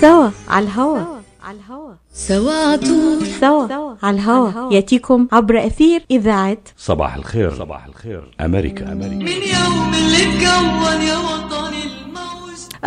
سوا على الهوا. على الهوا سوا عطول سوا على الهوا. يأتيكم عبر أثير إذاعة صباح الخير. صباح الخير. أمريكا. أمريكا من يوم اللي اتكون يا وطني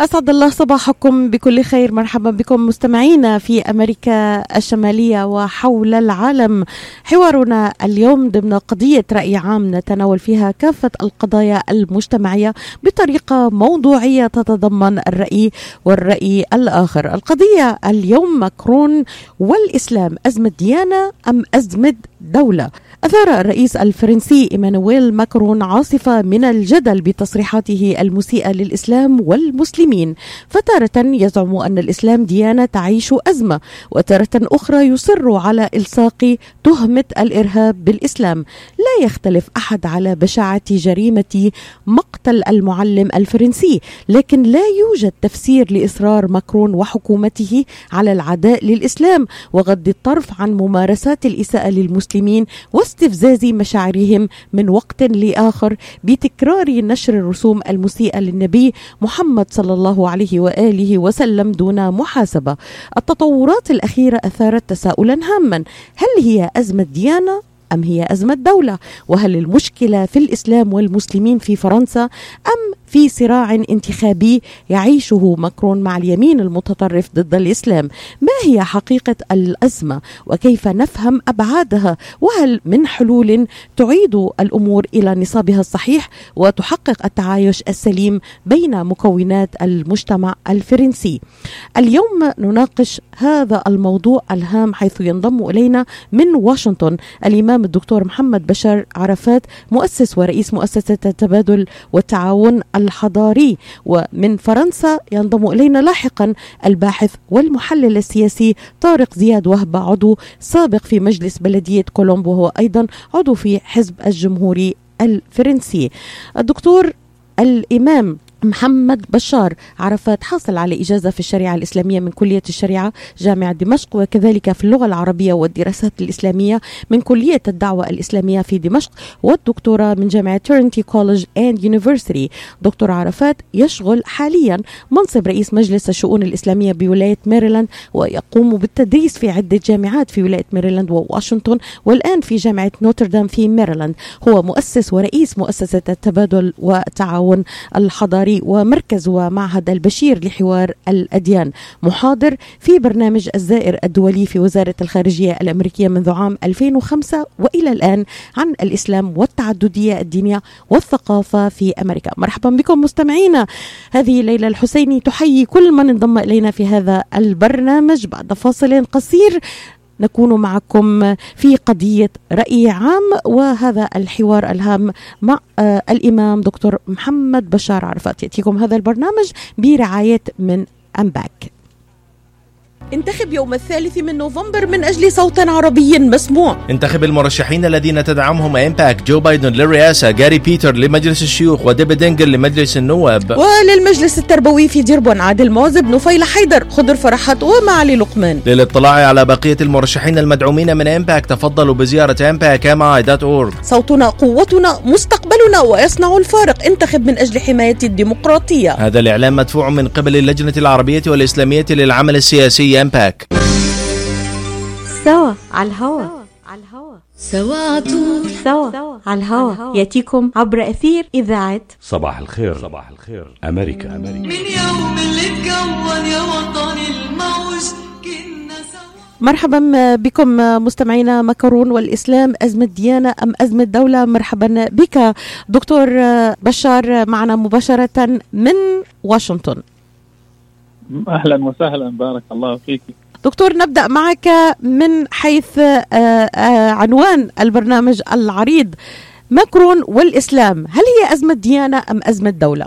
أسعد الله صباحكم بكل خير. مرحبا بكم مستمعينا في أمريكا الشمالية وحول العالم. حوارنا اليوم ضمن قضية رأي عام نتناول فيها كافة القضايا المجتمعية بطريقة موضوعية تتضمن الرأي والرأي الآخر. القضية اليوم ماكرون والإسلام. أزمة ديانة أم أزمة دولة. أثار الرئيس الفرنسي إيمانويل ماكرون عاصفة من الجدل بتصريحاته المسيئة للإسلام والمسلمين فتارة يزعم أن الإسلام ديانة تعيش أزمة وتارة أخرى يصر على إلصاق تهمة الإرهاب بالإسلام. لا يختلف أحد على بشاعة جريمة مقتل المعلم الفرنسي لكن لا يوجد تفسير لإصرار ماكرون وحكومته على العداء للإسلام وغض الطرف عن ممارسات الإساءة للمسلمين. واستفزاز مشاعرهم من وقت لآخر بتكرار نشر الرسوم المسيئة للنبي محمد صلى الله عليه وآله وسلم دون محاسبة. التطورات الأخيرة أثارت تساؤلا هاما. هل هي أزمة ديانة أم هي أزمة دولة؟ وهل المشكلة في الإسلام والمسلمين في فرنسا أم في صراع انتخابي يعيشه ماكرون مع اليمين المتطرف ضد الإسلام؟ ما هي حقيقة الأزمة وكيف نفهم أبعادها؟ وهل من حلول تعيد الأمور إلى نصابها الصحيح وتحقق التعايش السليم بين مكونات المجتمع الفرنسي؟ اليوم نناقش هذا الموضوع الهام حيث ينضم إلينا من واشنطن الإمام الدكتور محمد بشار عرفات مؤسس ورئيس مؤسسة التبادل والتعاون الحضاري ومن فرنسا ينضم إلينا لاحقا الباحث والمحلل السياسي طارق زياد وهبة عضو سابق في مجلس بلدية كولومب وهو أيضا عضو في حزب الجمهوري الفرنسي. الدكتور الإمام محمد بشار عرفات حاصل على إجازة في الشريعة الإسلامية من كلية الشريعة جامعة دمشق وكذلك في اللغة العربية والدراسات الإسلامية من كلية الدعوة الإسلامية في دمشق والدكتوراه من جامعة Trinity College and University دكتور عرفات يشغل حاليا منصب رئيس مجلس الشؤون الإسلامية بولاية ميريلاند ويقوم بالتدريس في عدة جامعات في ولاية ميريلاند وواشنطن والآن في جامعة نوتردام في ميريلاند. هو مؤسس ورئيس مؤسسة التبادل والتعاون الحضاري ومركز ومعهد البشير لحوار الأديان محاضر في برنامج الزائر الدولي في وزارة الخارجية الأمريكية منذ عام 2005 وإلى الآن عن الإسلام والتعددية الدينية والثقافة في أمريكا. مرحبا بكم مستمعينا هذه ليلى الحسيني تحيي كل من انضم إلينا في هذا البرنامج بعد فاصل قصير. نكون معكم في قضية رأي عام وهذا الحوار الهام مع آه، الإمام دكتور محمد بشار عرفات. يأتيكم هذا البرنامج برعاية من AMPAC. انتخب يوم الثالث من نوفمبر من أجل صوت عربي مسموع. انتخب المرشحين الذين تدعمهم AMPAC جو بايدن للرئاسة جاري بيترز لمجلس الشيوخ وديبي دينجل لمجلس النواب. وللمجلس التربوي في ديربون عادل معزب نفيل حيدر خضر فرحات ومعالي لقمان. للاطلاع على بقية المرشحين المدعومين من AMPAC تفضلوا بزيارة ampacmi.org صوتنا قوتنا مستقبلنا ويصنع الفارق. انتخب من أجل حماية الديمقراطية. هذا الإعلان مدفوع من قبل اللجنة العربية والإسلامية للعمل السياسي. AMPAC سوا على الهوا. على الهوا سوا عطول سوا على الهوا. يأتيكم عبر أثير إذاعة. صباح الخير. صباح الخير. أمريكا. أمريكا. من يوم اللي اتكون يا وطني الموج كنا سوا. مرحبا بكم مستمعينا مكرون والإسلام أزمة ديانة أم أزمة دولة؟ مرحبا بك دكتور بشار معنا مباشرة من واشنطن. أهلا وسهلا. بارك الله فيك. دكتور نبدأ معك من حيث آه، آه، عنوان البرنامج العريض ماكرون والإسلام. هل هي أزمة ديانة أم أزمة دولة؟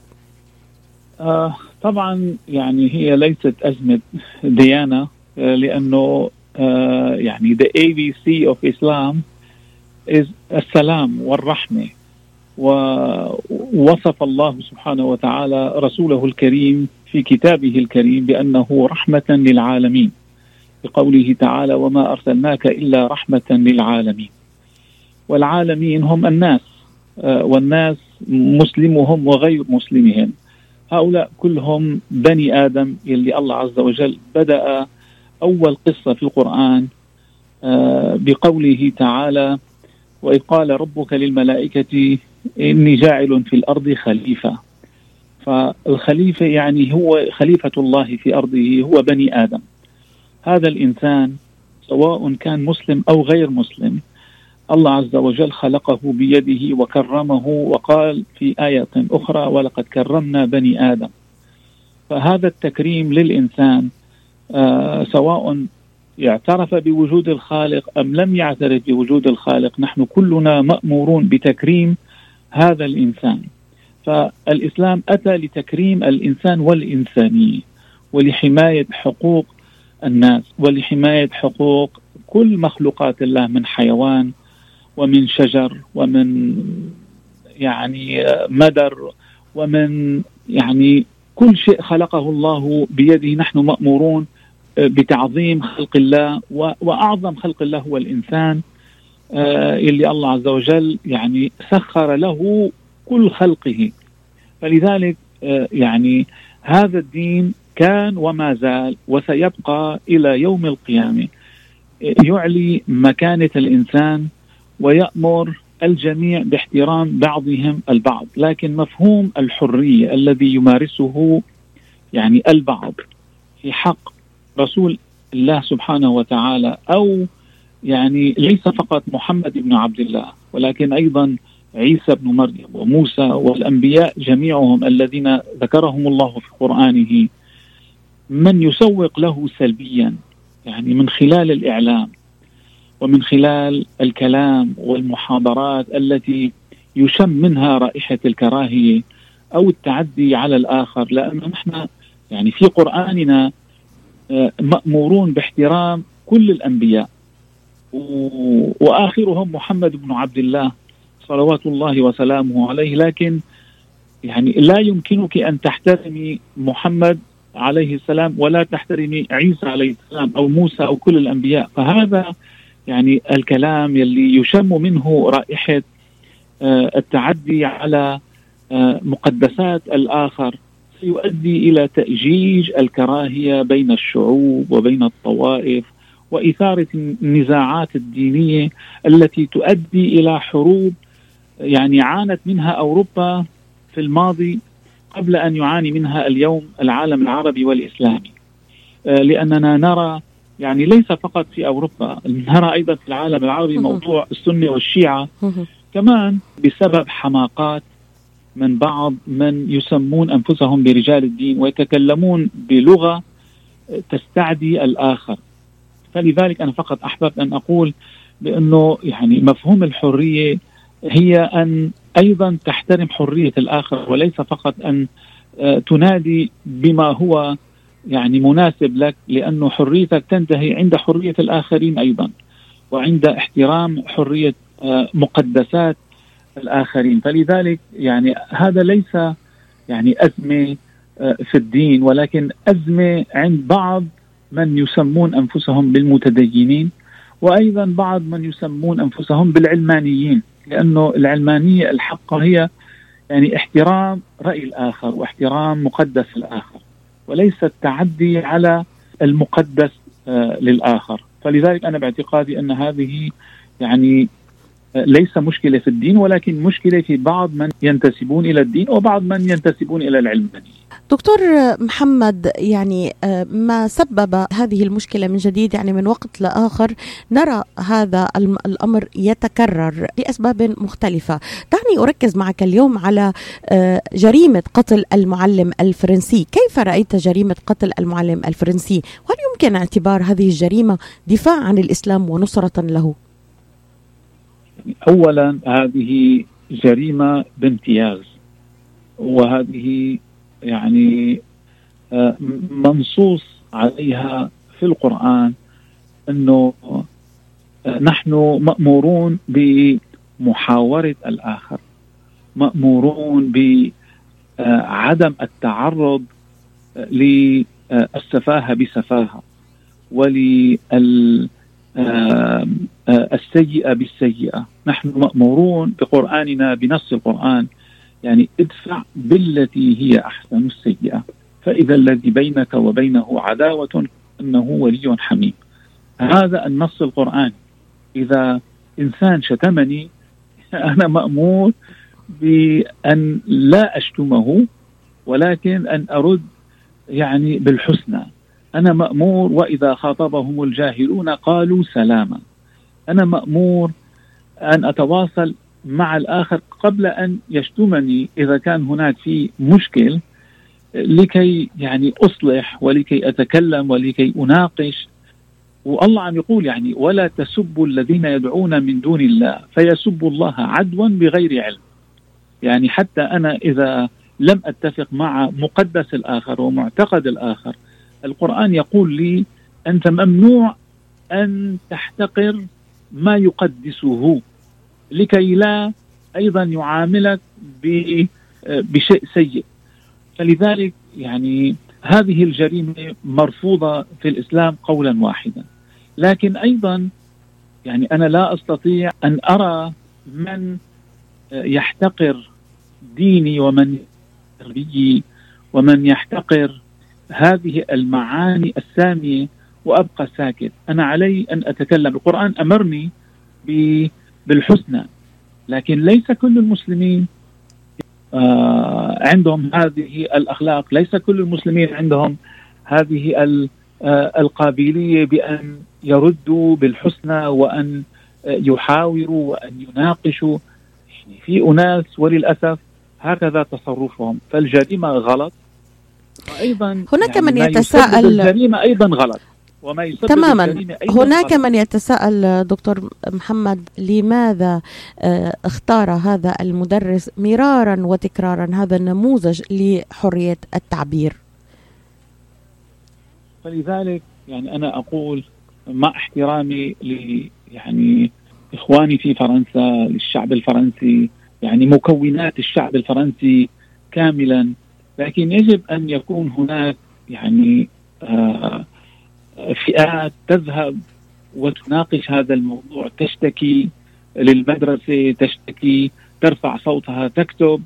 آه طبعا يعني هي ليست أزمة ديانة آه لأنه آه يعني the ABC of Islam is السلام والرحمة ووصف الله سبحانه وتعالى رسوله الكريم في كتابه الكريم بأنه رحمة للعالمين بقوله تعالى وما أرسلناك إلا رحمة للعالمين والعالمين هم الناس آه، والناس مسلمهم وغير مسلمهم. هؤلاء كلهم بني آدم يلي الله عز وجل بدأ أول قصة في القرآن آه، بقوله تعالى وإذ قال ربك للملائكة إني جاعل في الأرض خليفة فالخليفة يعني هو خليفة الله في أرضه هو بني آدم. هذا الإنسان سواء كان مسلم أو غير مسلم الله عز وجل خلقه بيده وكرمه وقال في آية أخرى ولقد كرمنا بني آدم فهذا التكريم للإنسان آه سواء اعترف بوجود الخالق أم لم يعترف بوجود الخالق نحن كلنا مأمورون بتكريم هذا الإنسان. فالإسلام أتى لتكريم الإنسان والإنسانية ولحماية حقوق الناس ولحماية حقوق كل مخلوقات الله من حيوان ومن شجر ومن يعني مدر ومن يعني كل شيء خلقه الله بيده نحن مأمورون بتعظيم خلق الله وأعظم خلق الله هو الإنسان. آه، اللي الله عز وجل يعني سخر له كل خلقه. فلذلك آه، يعني هذا الدين كان وما زال وسيبقى إلى يوم القيامة. يعلي مكانة الإنسان ويأمر الجميع باحترام بعضهم البعض. لكن مفهوم الحرية الذي يمارسه يعني البعض في حق رسول الله سبحانه وتعالى أو يعني ليس فقط محمد بن عبد الله ولكن أيضا عيسى بن مريم وموسى والأنبياء جميعهم الذين ذكرهم الله في قرآنه. من يسوق له سلبيا يعني من خلال الإعلام ومن خلال الكلام والمحاضرات التي يشم منها رائحة الكراهية أو التعدي على الآخر لأنه نحن يعني في قرآننا آه، مأمورون باحترام كل الأنبياء. وآخرهم محمد بن عبد الله صلوات الله وسلامه عليه لكن يعني لا يمكنك أن تحترمي محمد عليه السلام ولا تحترمي عيسى عليه السلام أو موسى أو كل الأنبياء. فهذا يعني الكلام يلي يشم منه رائحة آه، التعدي على آه، مقدسات الآخر. سيؤدي إلى تأجيج الكراهية بين الشعوب وبين الطوائف وإثارة النزاعات الدينية التي تؤدي إلى حروب يعني عانت منها أوروبا في الماضي قبل أن يعاني منها اليوم العالم العربي والإسلامي. آه، لأننا نرى يعني ليس فقط في أوروبا نرى أيضا في العالم العربي موضوع السنة والشيعة. كمان بسبب حماقات من بعض من يسمون أنفسهم برجال الدين ويتكلمون بلغة تستعدي الآخر. فلذلك أنا فقط أحببت أن أقول بأنه يعني مفهوم الحرية هي أن أيضا تحترم حرية الآخر وليس فقط أن آه، تنادي بما هو يعني مناسب لك لأنه حريتك تنتهي عند حرية الآخرين أيضا وعند احترام حرية آه، مقدسات الآخرين. فلذلك يعني هذا ليس يعني أزمة آه، في الدين ولكن أزمة عند بعض من يسمون أنفسهم بالمتدينين وأيضا بعض من يسمون أنفسهم بالعلمانيين. لأنه العلمانية الحقه هي يعني احترام رأي الآخر واحترام مقدس الآخر وليس التعدي على المقدس آه، للآخر. فلذلك أنا باعتقادي أن هذه يعني ليس مشكلة في الدين ولكن مشكلة في بعض من ينتسبون إلى الدين وبعض من ينتسبون إلى العلمانيه دكتور محمد يعني آه، ما سبب هذه المشكلة من جديد؟ يعني من وقت لآخر نرى هذا الأمر يتكرر لأسباب مختلفة. دعني أركز معك اليوم على آه، جريمة قتل المعلم الفرنسي. كيف رأيت جريمة قتل المعلم الفرنسي؟ وهل يمكن اعتبار هذه الجريمة دفاع عن الإسلام ونصرة له؟ اولا هذه جريمة بامتياز وهذه يعني آه، منصوص عليها في القرآن أنه آه، نحن مأمورون بمحاورة الآخر مأمورون بعدم التعرض للسفاهة بسفاهة وللسيئة بالسيئة. نحن مأمورون بقرآننا بنص القرآن. يعني ادفع بالتي هي أحسن السيئة. فإذا الذي بينك وبينه عداوة أنه ولي حميم. هذا النص القرآني. إذا إنسان شتمني أنا مأمور بأن لا أشتمه ولكن أن أرد يعني بالحسنى. أنا مأمور وإذا خاطبهم الجاهلون قالوا سلاما. أنا مأمور أن أتواصل مع الآخر قبل أن يشتمني إذا كان هناك في مشكل لكي يعني أصلح ولكي أتكلم ولكي أناقش. والله عم يقول يعني ولا تسبوا الذين يدعون من دون الله فيسبوا الله عدوا بغير علم. يعني حتى أنا إذا لم أتفق مع مقدس الآخر ومعتقد الآخر القرآن يقول لي أنت ممنوع أن تحتقر ما يقدسه لكي لا أيضا يعاملك بشيء سيء. فلذلك يعني هذه الجريمة مرفوضة في الإسلام قولا واحدا. لكن أيضا يعني أنا لا أستطيع أن أرى من يحتقر ديني ومن بي ومن يحتقر هذه المعاني السامية وأبقى ساكت، أنا علي أن أتكلم، القرآن أمرني بالحسنى لكن ليس كل المسلمين آه عندهم هذه الأخلاق، ليس كل المسلمين عندهم هذه آه القابلية بأن يردوا بالحسنى وأن يحاوروا وأن يناقشوا. في أناس وللأسف هكذا تصرفهم. فالجريمة غلط. وأيضا هناك يعني من يتساءل الجريمة أيضا غلط. وما يسبب تماما. هناك من يتساءل دكتور محمد لماذا اختار هذا المدرس مرارا وتكرارا هذا النموذج لحرية التعبير؟ فلذلك يعني أنا أقول مع احترامي ل يعني إخواني في فرنسا للشعب الفرنسي يعني مكونات الشعب الفرنسي كاملا. لكن يجب أن يكون هناك يعني آه فئات تذهب وتناقش هذا الموضوع تشتكي للمدرسة تشتكي ترفع صوتها تكتب.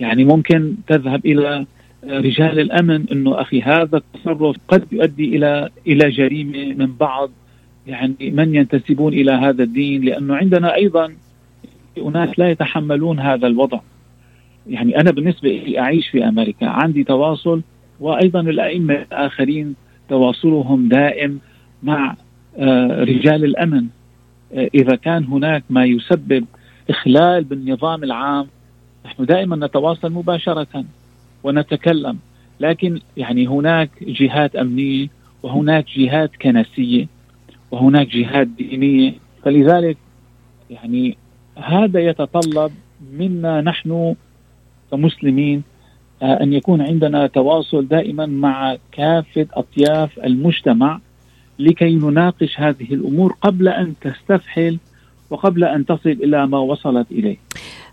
يعني ممكن تذهب إلى رجال الأمن إنه أخي هذا التصرف قد يؤدي إلى إلى جريمة من بعض. يعني من ينتسبون إلى هذا الدين؟ لأنه عندنا أيضا اناس لا يتحملون هذا الوضع. يعني أنا بالنسبة لي أعيش في أمريكا عندي تواصل وأيضا الأئمة الآخرين تواصلهم دائم مع رجال الأمن. إذا كان هناك ما يسبب إخلال بالنظام العام نحن دائما نتواصل مباشرة ونتكلم. لكن يعني هناك جهات أمنية وهناك جهات كنسية وهناك جهات دينية. فلذلك يعني هذا يتطلب منا نحن كمسلمين أن يكون عندنا تواصل دائما مع كافة أطياف المجتمع لكي نناقش هذه الأمور قبل أن تستفحل وقبل أن تصل إلى ما وصلت إليه.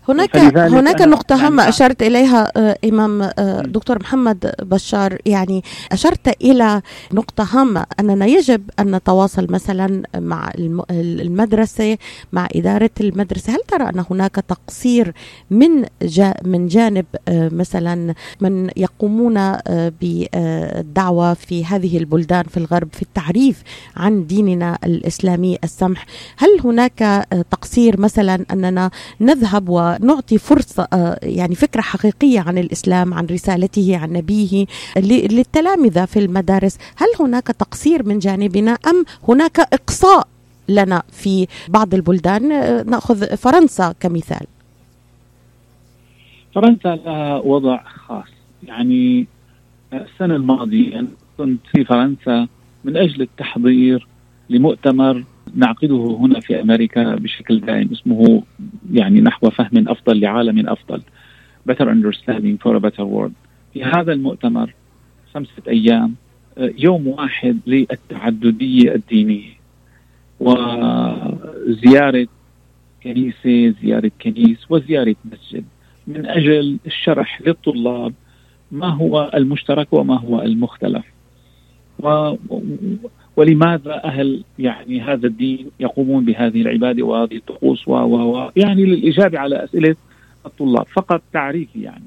هناك هناك نقطة هامة أشرت إليها إمام دكتور محمد بشار. يعني أشرت إلى نقطة هامة أننا يجب أن نتواصل مثلا مع المدرسة مع إدارة المدرسة. هل ترى أن هناك تقصير من جا من جانب مثلا من يقومون بالدعوة في هذه البلدان في الغرب في التعريف عن ديننا الإسلامي السمح؟ هل هناك تقصير مثلا أننا نذهب و نعطي فرصة يعني فكرة حقيقية عن الإسلام عن رسالته عن نبيه للتلامذة في المدارس. هل هناك تقصير من جانبنا أم هناك إقصاء لنا في بعض البلدان؟ نأخذ فرنسا كمثال. فرنسا لها وضع خاص. يعني السنة الماضية كنت في فرنسا من أجل التحضير لمؤتمر نعقده هنا في أمريكا بشكل دائم اسمه يعني نحو فهم أفضل لعالم أفضل Better Understanding for a Better World. في هذا المؤتمر خمسة أيام يوم واحد للتعددية الدينية وزيارة كنيسة زيارة كنيس وزيارة مسجد من أجل الشرح للطلاب ما هو المشترك وما هو المختلف. و ولماذا أهل يعني هذا الدين يقومون بهذه العبادة وهذه الطقوس و و يعني للإجابة على أسئلة الطلاب فقط تعريفي يعني.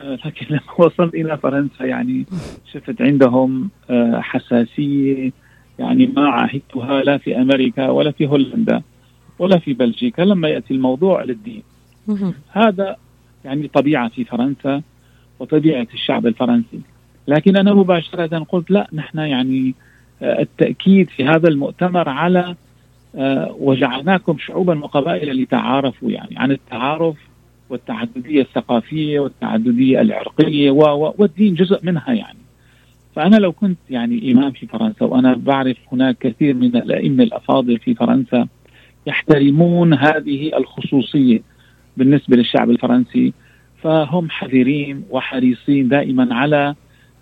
آه، لكن لما وصلت إلى فرنسا يعني شفت عندهم آه، حساسية يعني ما عهدتها لا في أمريكا ولا في هولندا ولا في بلجيكا لما يأتي الموضوع للدين. هذا يعني طبيعة في فرنسا وطبيعة الشعب الفرنسي. لكن أنا مباشرة قلت لا نحن يعني آه، التأكيد في هذا المؤتمر على آه، وجعلناكم شعوبا وقبائل لتعارفوا يعني عن التعارف والتعددية الثقافية والتعددية العرقية والدين جزء منها يعني. فأنا لو كنت يعني إمام في فرنسا وأنا بعرف هناك كثير من الأئمة الأفاضل في فرنسا يحترمون هذه الخصوصية بالنسبة للشعب الفرنسي فهم حذرين وحريصين دائما على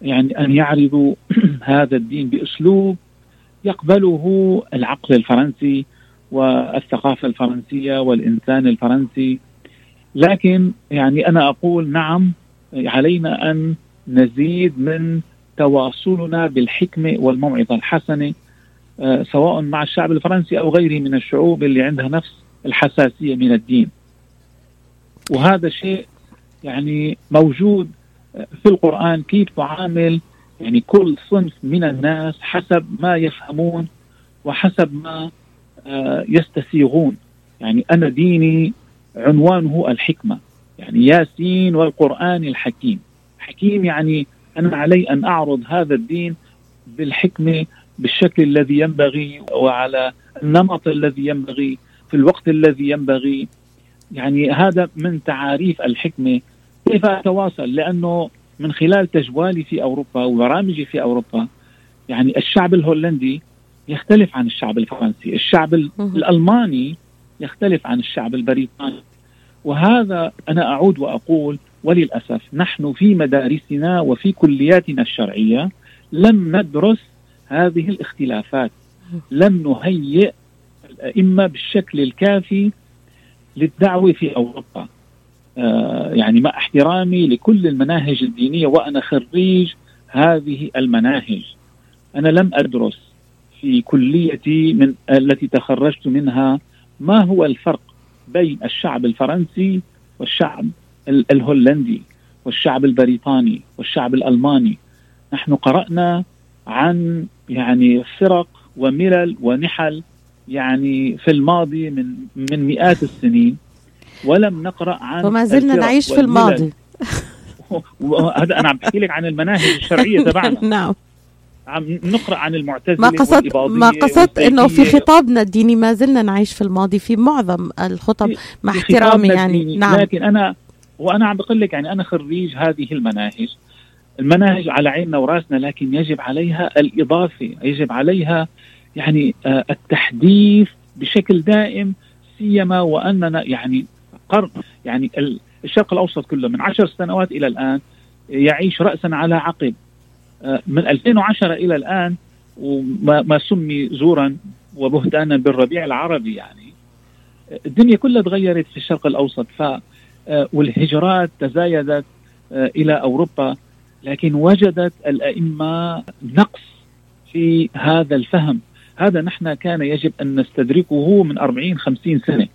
يعني أن يعرضوا هذا الدين بأسلوب يقبله العقل الفرنسي والثقافة الفرنسية والإنسان الفرنسي لكن يعني أنا أقول نعم علينا أن نزيد من تواصلنا بالحكمة والموعظة الحسنة آه، سواء مع الشعب الفرنسي أو غيره من الشعوب اللي عندها نفس الحساسية من الدين. وهذا شيء يعني موجود في القرآن كيف تعامل يعني كل صنف من الناس حسب ما يفهمون وحسب ما آه، يستسيغون. يعني أنا ديني عنوانه الحكمة يعني ياسين والقرآن الحكيم. حكيم يعني أنا علي أن أعرض هذا الدين بالحكمه بالشكل الذي ينبغي وعلى النمط الذي ينبغي في الوقت الذي ينبغي. يعني هذا من تعاريف الحكمة. كيف أتواصل؟ لأنه من خلال تجوالي في أوروبا وبرامجي في أوروبا يعني الشعب الهولندي يختلف عن الشعب الفرنسي، الشعب. الألماني يختلف عن الشعب البريطاني. وهذا أنا أعود وأقول وللأسف نحن في مدارسنا وفي كلياتنا الشرعية لم ندرس هذه الاختلافات. لم نهيئ الأئمة بالشكل الكافي للدعوة في أوروبا. يعني مع احترامي لكل المناهج الدينية وأنا خريج هذه المناهج. أنا لم أدرس في كليتي من التي تخرجت منها ما هو الفرق بين الشعب الفرنسي والشعب ال- الهولندي والشعب البريطاني والشعب الألماني. نحن قرأنا عن يعني فرق وملل ونحل يعني في الماضي من من مئات السنين. ولم نقرأ عن وما زلنا نعيش في. الماضي وهذا أنا عم بحكي لك عن المناهج الشرعية تبعنا نعم عم نقرأ عن المعتزلة ما قصدت ما قصدت إنه في. خطابنا الديني ما زلنا نعيش في الماضي في معظم الخطب مع احترامي يعني. نعم لكن أنا وأنا عم بقول لك يعني أنا خريج هذه المناهج المناهج على عيننا وراسنا لكن يجب عليها الإضافة يجب عليها يعني آه، التحديث بشكل دائم سيما وأننا يعني قرن. يعني ال- الشرق الأوسط كله من عشر سنوات إلى الآن يعيش راسا على عقب. آه، من 2010 إلى الآن وما ما سمي زورا وبهتانا بالربيع العربي يعني. الدنيا كلها تغيرت في الشرق الأوسط. ف آه، والهجرات تزايدت آه، إلى أوروبا. لكن وجدت الأئمة نقص في هذا الفهم. هذا نحن كان يجب أن نستدركه من 40 50 سنة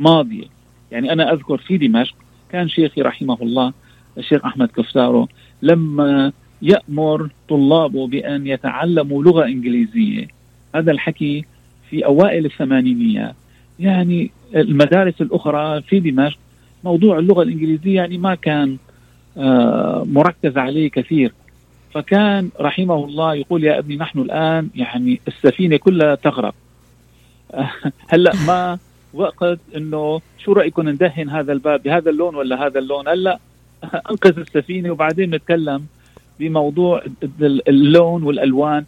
ماضية. يعني أنا أذكر في دمشق كان شيخي رحمه الله الشيخ أحمد كفتارو لما يأمر طلابه بأن يتعلموا لغة إنجليزية. هذا الحكي في أوائل الثمانينيات. يعني المدارس الأخرى في دمشق موضوع اللغة الإنجليزية يعني ما كان آه، مركز عليه كثير. فكان رحمه الله يقول يا ابني نحن الآن يعني السفينة كلها تغرق. هلأ ما وقت إنه شو رأيكم ندهن هذا الباب؟ بهذا اللون ولا هذا اللون؟ هلأ أنقذ السفينة وبعدين نتكلم بموضوع اللون والألوان.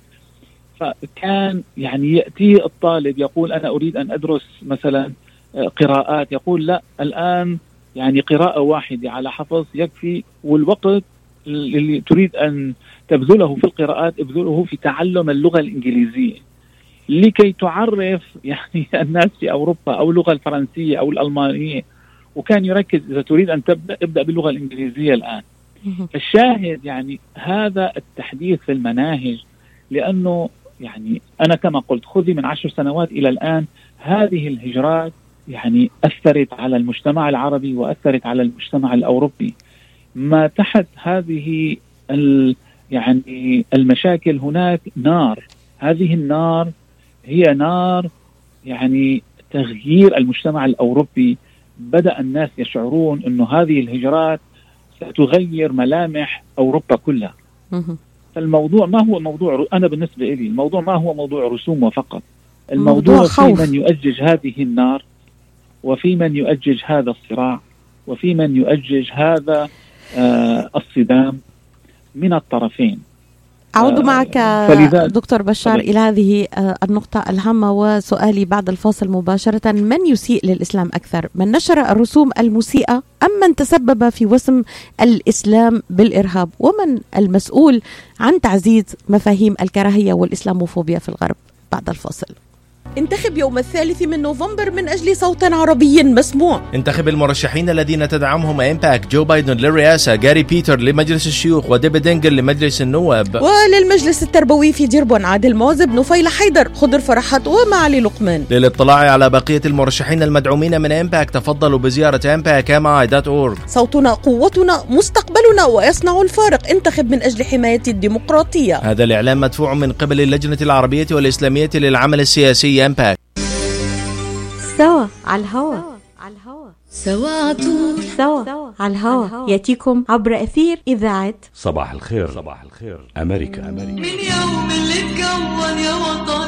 فكان يعني ياتيه الطالب يقول أنا أريد أن أدرس مثلا قراءات. يقول لأ الآن يعني قراءة واحدة على حفظ يكفي والوقت اللي تريد أن تبذله في القراءات ابذله في تعلم اللغة الإنجليزية. لكي تعرف يعني الناس في أوروبا أو اللغة الفرنسية أو الألمانية. وكان يركز إذا تريد أن تبدأ ابدأ باللغة الإنجليزية الآن. الشاهد يعني هذا التحديث في المناهج لأنه يعني أنا كما قلت خذي من عشر سنوات إلى الآن هذه الهجرات يعني أثرت على المجتمع العربي وأثرت على المجتمع الأوروبي. ما تحت هذه ال يعني المشاكل هناك نار. هذه النار هي نار يعني تغيير المجتمع الأوروبي بدأ الناس يشعرون إنه هذه الهجرات ستغير ملامح أوروبا كلها. فالموضوع ما هو موضوع أنا بالنسبة لي الموضوع ما هو موضوع رسوم وفقط موضوع الموضوع في خوف. من يؤجج هذه النار وفي من يؤجج هذا الصراع وفي من يؤجج هذا آه الصدام من الطرفين أعود آه، معك دكتور بشار. إلى هذه آه، النقطة الهامة وسؤالي بعد الفاصل مباشرة. من يسيء للإسلام أكثر؟ من نشر الرسوم المسيئة أم من تسبب في وسم الإسلام بالإرهاب؟ ومن المسؤول عن تعزيز مفاهيم الكراهية والإسلاموفوبيا في الغرب؟ بعد الفاصل. انتخب يوم الثالث من نوفمبر من أجل صوت عربي مسموع. انتخب المرشحين الذين تدعمهم AMPAC جو بايدن للرئاسة جاري بيترز لمجلس الشيوخ وديبي دينجل لمجلس النواب. وللمجلس التربوي في ديربون عادل معزب نفيل حيدر خضر فرحات ومعالي لقمان. للاطلاع على بقية المرشحين المدعومين من AMPAC تفضلوا بزيارة ampacmi.org صوتنا قوتنا مستقبلنا ويصنع الفارق. انتخب من أجل حماية الديمقراطية. هذا الإعلان مدفوع من قبل اللجنة العربية والإسلامية للعمل السياسي. AMPAC سوا على الهوا. سوا عطول سوا على الهوا. يأتيكم عبر أثير إذاعة. صباح الخير. صباح الخير. أمريكا. أمريكا من يوم اللي اتكون يا سوا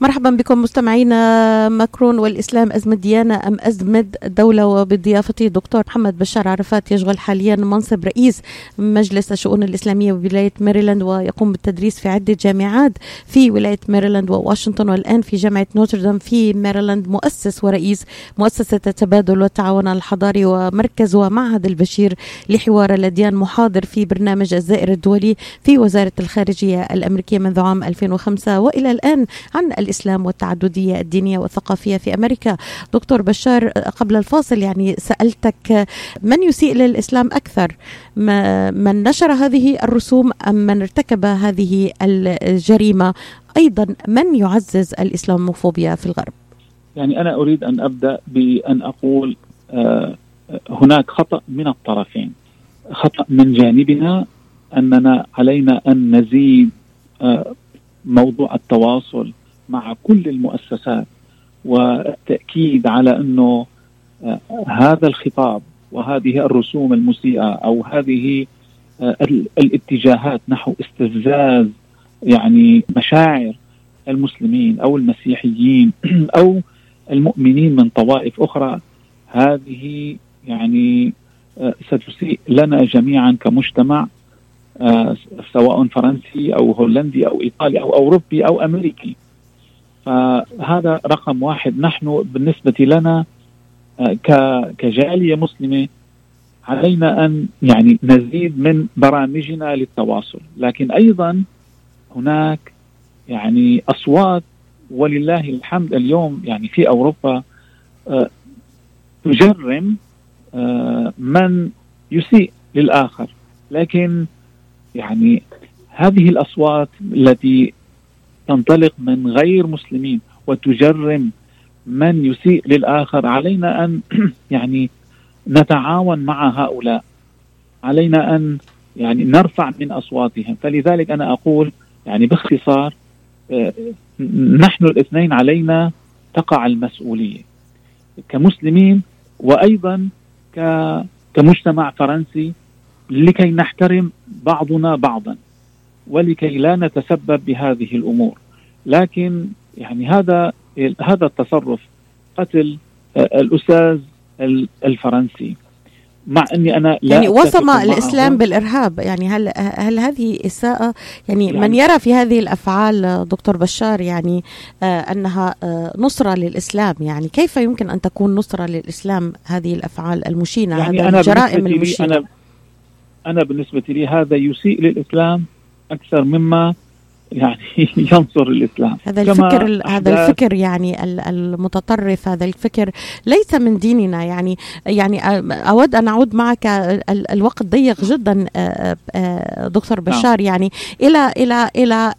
مرحبا بكم مستمعينا ماكرون والإسلام أزمة ديانة أم أزمة دولة وبضيافته دكتور محمد بشار عرفات يشغل حاليا منصب رئيس مجلس الشؤون الإسلامية بولاية ميريلاند ويقوم بالتدريس في عدة جامعات في ولاية ميريلاند وواشنطن والآن في جامعة نوتردام في ميريلاند مؤسس ورئيس مؤسسة التبادل والتعاون الحضاري ومركز ومعهد البشير لحوار الأديان محاضر في برنامج الزائر الدولي في وزارة الخارجية الأمريكية منذ عام 2005 وإلى الآن عن الإسلام والتعددية الدينية والثقافية في أمريكا. دكتور بشار قبل الفاصل يعني سألتك من يسيء للإسلام أكثر؟ من نشر هذه الرسوم أم من ارتكب هذه الجريمة؟ أيضا من يعزز الإسلاموفوبيا في الغرب؟ يعني أنا أريد أن أبدأ بأن أقول آه، هناك خطأ من الطرفين. خطأ من جانبنا أننا علينا أن نزيد آه، موضوع التواصل مع كل المؤسسات والتأكيد على أنه آه، هذا الخطاب وهذه الرسوم المسيئة أو هذه آه، ال- الاتجاهات نحو استفزاز يعني مشاعر المسلمين أو المسيحيين أو المؤمنين من طوائف أخرى هذه يعني آه، ستسيء لنا جميعا كمجتمع سواء فرنسي أو هولندي أو إيطالي أو أوروبي أو أمريكي. فهذا رقم واحد. نحن بالنسبة لنا آه، ك- كجالية مسلمة علينا أن يعني نزيد من برامجنا للتواصل. لكن أيضا هناك يعني أصوات ولله الحمد اليوم يعني في أوروبا آه، تجرم آه، من يسيء للآخر. لكن يعني هذه الأصوات التي تنطلق من غير مسلمين وتجرم من يسيء للآخر. علينا أن يعني نتعاون مع هؤلاء. علينا أن يعني نرفع من أصواتهم. فلذلك أنا أقول يعني باختصار آه، نحن الاثنين علينا تقع المسؤولية كمسلمين وأيضا ك- كمجتمع فرنسي لكي نحترم بعضنا بعضا. ولكي لا نتسبب بهذه الأمور. لكن يعني هذا هذا التصرف قتل الأستاذ ال- الفرنسي. مع أني أنا لا يعني وصم معه. الإسلام بالإرهاب. يعني هل هل هذه إساءة؟ يعني, يعني- من يرى في هذه الأفعال آه، دكتور بشار يعني آه، أنها آه، نصرة للإسلام. يعني كيف يمكن أن تكون نصرة للإسلام هذه الأفعال المشينة؟ يعني هذه أنا الجرائم المشينة. أنا أنا بالنسبة لي هذا يسيء للإسلام أكثر مما يعني ينصر الإسلام. هذا الفكر هذا الفكر يعني المتطرف هذا الفكر ليس من ديننا. يعني يعني أود أن أعود معك الوقت ضيق جدا دكتور نعم. بشار. يعني إلى إلى إلى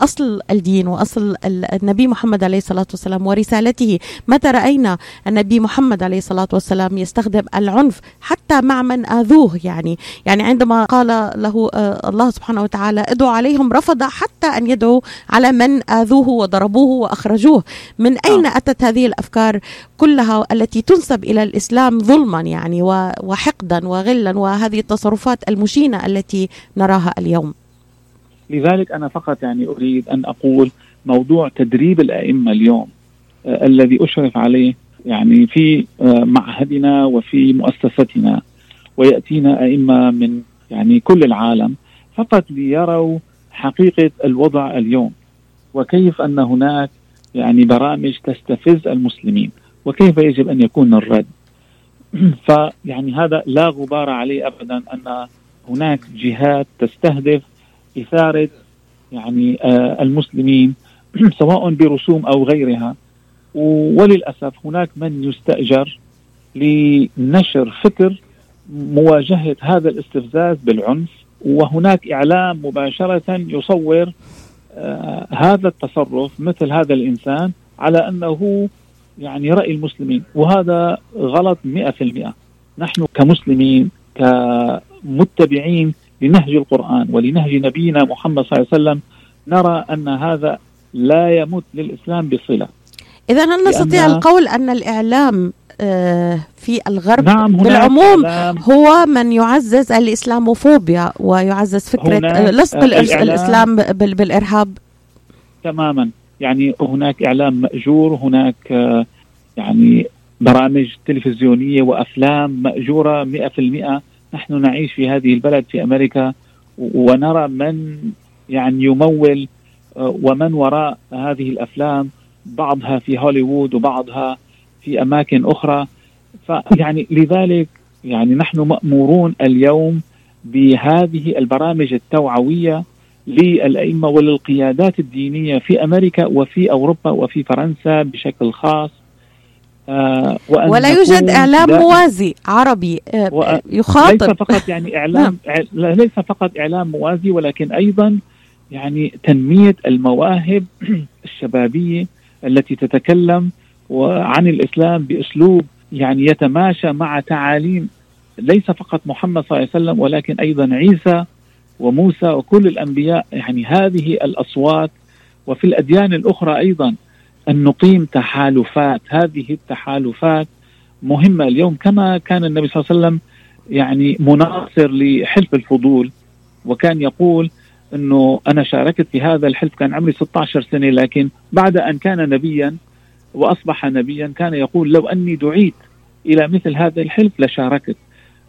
أصل الدين وأصل النبي محمد عليه الصلاة والسلام ورسالته. متى رأينا النبي محمد عليه الصلاة والسلام يستخدم العنف حتى مع من آذوه؟ يعني يعني عندما قال له الله سبحانه وتعالى ادعوا عليهم رفض حتى أن يدعو على من آذوه وضربوه وأخرجوه من أين آه. أتت هذه الأفكار كلها التي تنسب إلى الإسلام ظلما يعني وحقدا وغلا وهذه التصرفات المشينة التي نراها اليوم لذلك أنا فقط يعني أريد أن أقول موضوع تدريب الأئمة اليوم آه الذي أشرف عليه يعني في آه معهدنا وفي مؤسستنا ويأتينا أئمة من يعني كل العالم فقط ليروا حقيقة الوضع اليوم وكيف أن هناك يعني برامج تستفز المسلمين وكيف يجب أن يكون الرد. فيعني هذا لا غبار عليه ابدا أن هناك جهات تستهدف إثارة يعني آه المسلمين سواء برسوم أو غيرها. وللأسف هناك من يستأجر لنشر فكر مواجهة هذا الاستفزاز بالعنف وهناك إعلام مباشرة يصور آه هذا التصرف مثل هذا الإنسان على أنه يعني رأي المسلمين وهذا غلط 100% نحن كمسلمين كمتبعين لنهج القرآن ولنهج نبينا محمد صلى الله عليه وسلم نرى أن هذا لا يمت للإسلام بصلة. اذا هل نستطيع القول أن الإعلام آه، في الغرب نعم بالعموم هو من يعزز الإسلاموفوبيا ويعزز فكرة لصق الإسلام بالإرهاب. تماما. يعني هناك إعلام مأجور هناك آه، يعني برامج تلفزيونية وأفلام مأجورة 100% نحن نعيش في هذه البلد في أمريكا ونرى من يعني يمول آه، ومن وراء هذه الأفلام بعضها في هوليوود وبعضها في أماكن أخرى. فيعني لذلك يعني نحن مأمورون اليوم بهذه البرامج التوعوية للأئمة وللقيادات الدينية في أمريكا وفي أوروبا وفي فرنسا بشكل خاص. آه ولا يوجد إعلام موازي عربي آه يخاطب ليس فقط يعني اعلام نعم. ليس فقط إعلام موازي ولكن أيضا يعني تنمية المواهب الشبابية التي تتكلم وعن الإسلام بأسلوب يعني يتماشى مع تعاليم ليس فقط محمد صلى الله عليه وسلم ولكن أيضا عيسى وموسى وكل الأنبياء. يعني هذه الأصوات وفي الأديان الأخرى أيضا أن نقيم تحالفات. هذه التحالفات مهمة اليوم كما كان النبي صلى الله عليه وسلم يعني مناصر لحلف الفضول وكان يقول إنه أنا شاركت في هذا الحلف كان عمري 16 سنة لكن بعد أن كان نبيا وأصبح نبيا كان يقول لو أني دعيت إلى مثل هذا الحلف لشاركت.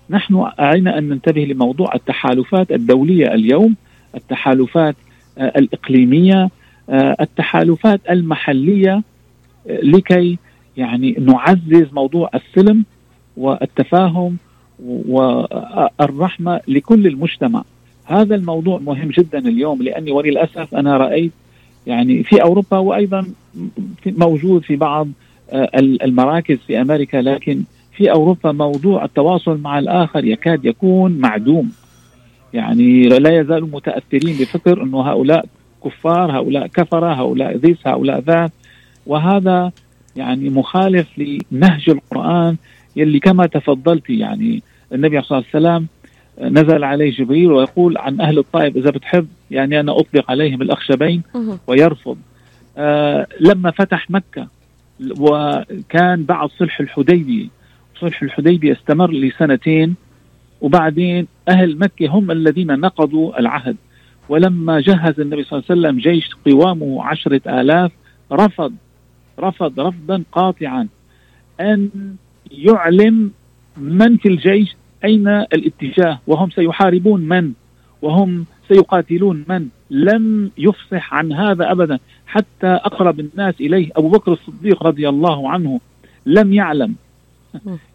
نحن علينا أن ننتبه لموضوع التحالفات الدولية اليوم، التحالفات آه، الإقليمية، آه، التحالفات المحلية آه، لكي يعني نعزز موضوع السلم والتفاهم والرحمة لكل المجتمع. هذا الموضوع مهم جدا اليوم لأني وللأسف أنا رأيت يعني في أوروبا وأيضا موجود في بعض آه، المراكز في أمريكا لكن في أوروبا موضوع التواصل مع الآخر يكاد يكون معدوم. يعني لا يزالوا متأثرين بفكر إنه هؤلاء كفار هؤلاء كفرة هؤلاء ذيس هؤلاء ذات وهذا يعني مخالف لنهج القرآن يلي كما تفضلت يعني النبي صلى الله عليه وسلم نزل عليه جبريل ويقول عن أهل الطائف إذا بتحب يعني أنا أطلق عليهم الأخشبين ويرفض. آه لما فتح مكة وكان بعد صلح الحديبية. صلح الحديبية استمر لسنتين وبعدين أهل مكة هم الذين نقضوا العهد. ولما جهز النبي صلى الله عليه وسلم جيش قوامه عشرة آلاف رفض رفض رفضا قاطعا أن يعلم من في الجيش أين الاتجاه؟ وهم سيحاربون من؟ وهم سيقاتلون من؟ لم يفصح عن هذا أبدا. حتى أقرب الناس إليه أبو بكر الصديق رضي الله عنه لم يعلم.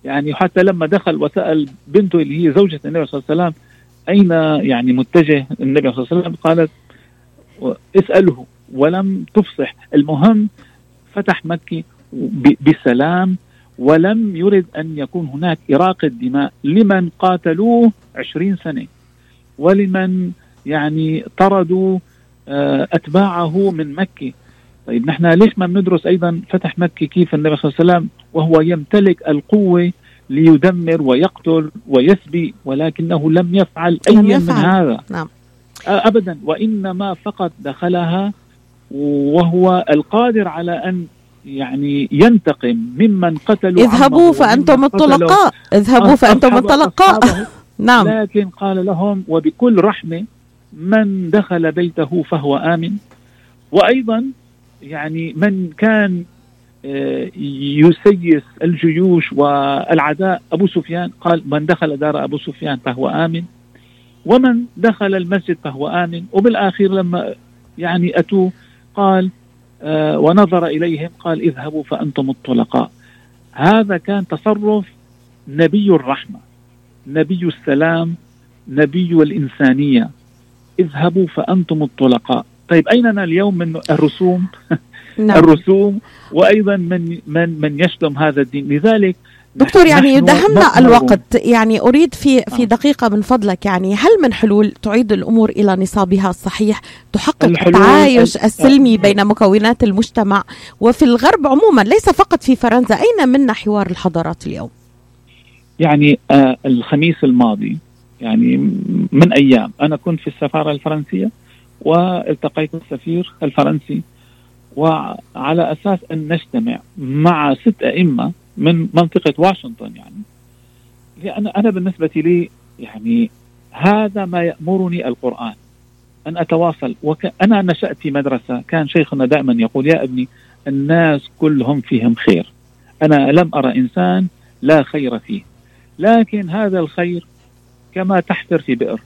يعني حتى لما دخل وسأل بنته اللي هي زوجة النبي صلى الله عليه وسلم أين يعني متجه النبي صلى الله عليه وسلم؟ قالت اسأله. ولم تفصح. المهم فتح مكة بسلام ولم يرد أن يكون هناك إراقة دماء لمن قاتلوه عشرين سنة. ولمن يعني طردوا آه، أتباعه من مكة. طيب نحن ليش ما بندرس أيضا فتح مكة كيف النبي صلى الله عليه وسلم وهو يمتلك القوة ليدمر ويقتل ويسبي ولكنه لم يفعل أي من هذا؟ نعم. أبدا. وإنما فقط دخلها وهو القادر على أن يعني ينتقم ممن قتلوا اذهبوا فأنتم الطلقاء. اذهبوا فأنتم الطلقاء. نعم. لكن قال لهم وبكل رحمة من دخل بيته فهو آمن. وأيضا يعني من كان آه، يسيس الجيوش والعداء أبو سفيان قال من دخل دار أبو سفيان فهو آمن. ومن دخل المسجد فهو آمن. وبالآخر لما يعني أتوا قال آه ونظر إليهم قال اذهبوا فأنتم الطلقاء. هذا كان تصرف نبي الرحمة نبي السلام نبي الإنسانية. اذهبوا فأنتم الطلقاء. طيب أيننا اليوم من الرسوم؟ نعم. الرسوم وأيضا من من من يشتم هذا الدين. لذلك دكتور يعني يدهمنا الوقت. يعني أريد في في آه. دقيقة من فضلك يعني هل من حلول تعيد الأمور إلى نصابها الصحيح؟ تحقق التعايش السلمي بين مكونات المجتمع وفي الغرب عموما ليس فقط في فرنسا. أين منا حوار الحضارات اليوم؟ يعني آه الخميس الماضي يعني من أيام. أنا كنت في السفارة الفرنسية والتقيت بالسفير الفرنسي وعلى أساس أن نجتمع مع ست أئمة من منطقة واشنطن يعني لأن أنا بالنسبة لي يعني هذا ما يأمرني القرآن أن أتواصل. وأنا نشأت في مدرسة كان شيخنا دائما يقول يا أبني الناس كلهم فيهم خير. أنا لم أرى إنسان لا خير فيه. لكن هذا الخير كما تحفر في بئر.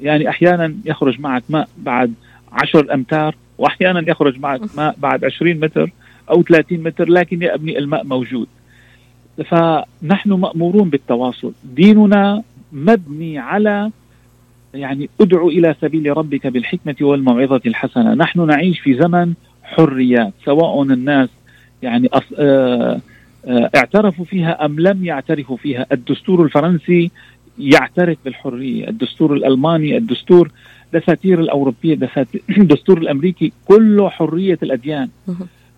يعني أحيانا يخرج معك ماء بعد عشر أمتار وأحيانا يخرج معك ماء بعد 20 متر أو 30 متر لكن يا أبني الماء موجود. فنحن مأمورون بالتواصل. ديننا مبني على يعني ادعو إلى سبيل ربك بالحكمة والموعظة الحسنة. نحن نعيش في زمن حريات سواء الناس يعني. آه... آه... اعترفوا فيها أم لم يعترفوا فيها. الدستور الفرنسي يعترف بالحرية. الدستور الألماني الدستور دساتير الأوروبية الدستور الأمريكي كله حرية الأديان.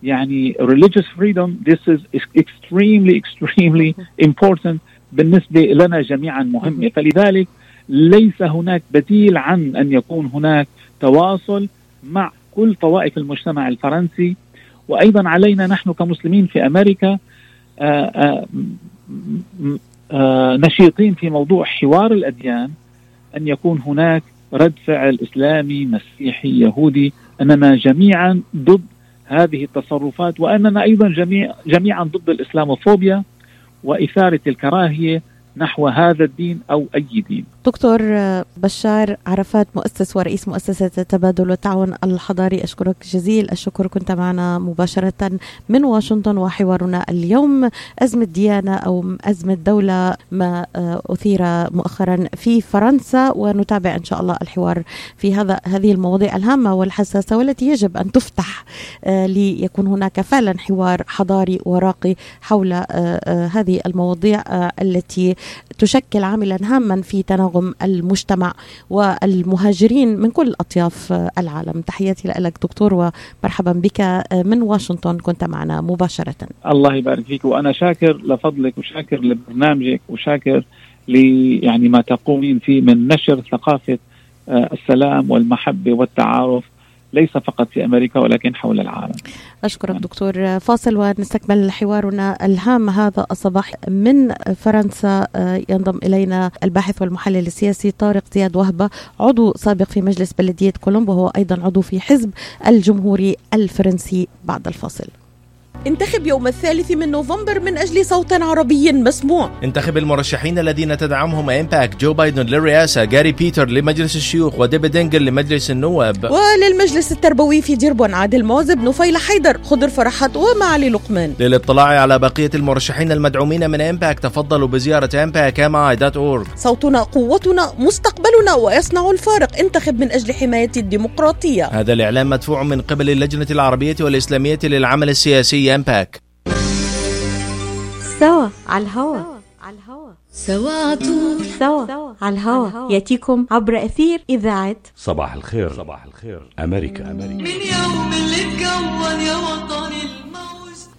يعني religious freedom this is extremely extremely important بالنسبة لنا جميعا مهمة فلذلك ليس هناك بديل عن أن يكون هناك تواصل مع كل طوائف المجتمع الفرنسي. وأيضا علينا نحن كمسلمين في أمريكا آآ آآ آآ نشيطين في موضوع حوار الأديان أن يكون هناك رد فعل إسلامي مسيحي يهودي أننا جميعا ضد هذه التصرفات وأننا أيضا جميع جميعا ضد الإسلاموفوبيا وإثارة الكراهية نحو هذا الدين أو أي دين. دكتور بشار عرفات مؤسس ورئيس مؤسسة التبادل والتعاون الحضاري. أشكرك جزيل الشكر. كنت معنا مباشرة من واشنطن وحوارنا اليوم. ازمه ديانه أو ازمه دوله ما أثير مؤخرا في فرنسا ونتابع إن شاء الله الحوار في هذا هذه المواضيع الهامة والحساسة والتي يجب أن تفتح ليكون هناك فعلا حوار حضاري وراقي حول هذه المواضيع التي تشكل عاملا هاما في تناغم المجتمع والمهاجرين من كل أطياف العالم. تحياتي لك دكتور ومرحبا بك من واشنطن. كنت معنا مباشرة. الله يبارك فيك. وأنا شاكر لفضلك وشاكر لبرنامجك وشاكر ل يعني ما تقومين فيه من نشر ثقافة السلام والمحبة والتعارف ليس فقط في أمريكا ولكن حول العالم. أشكرك دكتور فاصل ونستكمل حوارنا الهام هذا الصباح من فرنسا ينضم إلينا الباحث والمحلل السياسي طارق زياد وهبة عضو سابق في مجلس بلدية كولومبو وهو أيضا عضو في حزب الجمهوري الفرنسي بعد الفاصل. انتخب يوم الثالث من نوفمبر من أجل صوت عربي مسموع. انتخب المرشحين الذين تدعمهم AMPAC جو بايدن للرئاسة جاري بيترز لمجلس الشيوخ وديبي دينجل لمجلس النواب. وللمجلس التربوي في ديربون عادل معزب نفيل حيدر خضر فرحات ومعالي لقمان. للإطلاع على بقية المرشحين المدعومين من AMPAC تفضلوا بزيارة ampacmi.org صوتنا قوتنا مستقبلنا ويصنع الفارق. انتخب من أجل حماية الديمقراطية. هذا الإعلان مدفوع من قبل اللجنة العربية والإسلامية للعمل السياسي. AMPAC سوا على الهوا. سوا عطول سوا على الهوا. يأتيكم عبر أثير إذاعة. صباح الخير. صباح الخير. أمريكا. أمريكا من يوم اللي اتكون يا وطني. الموج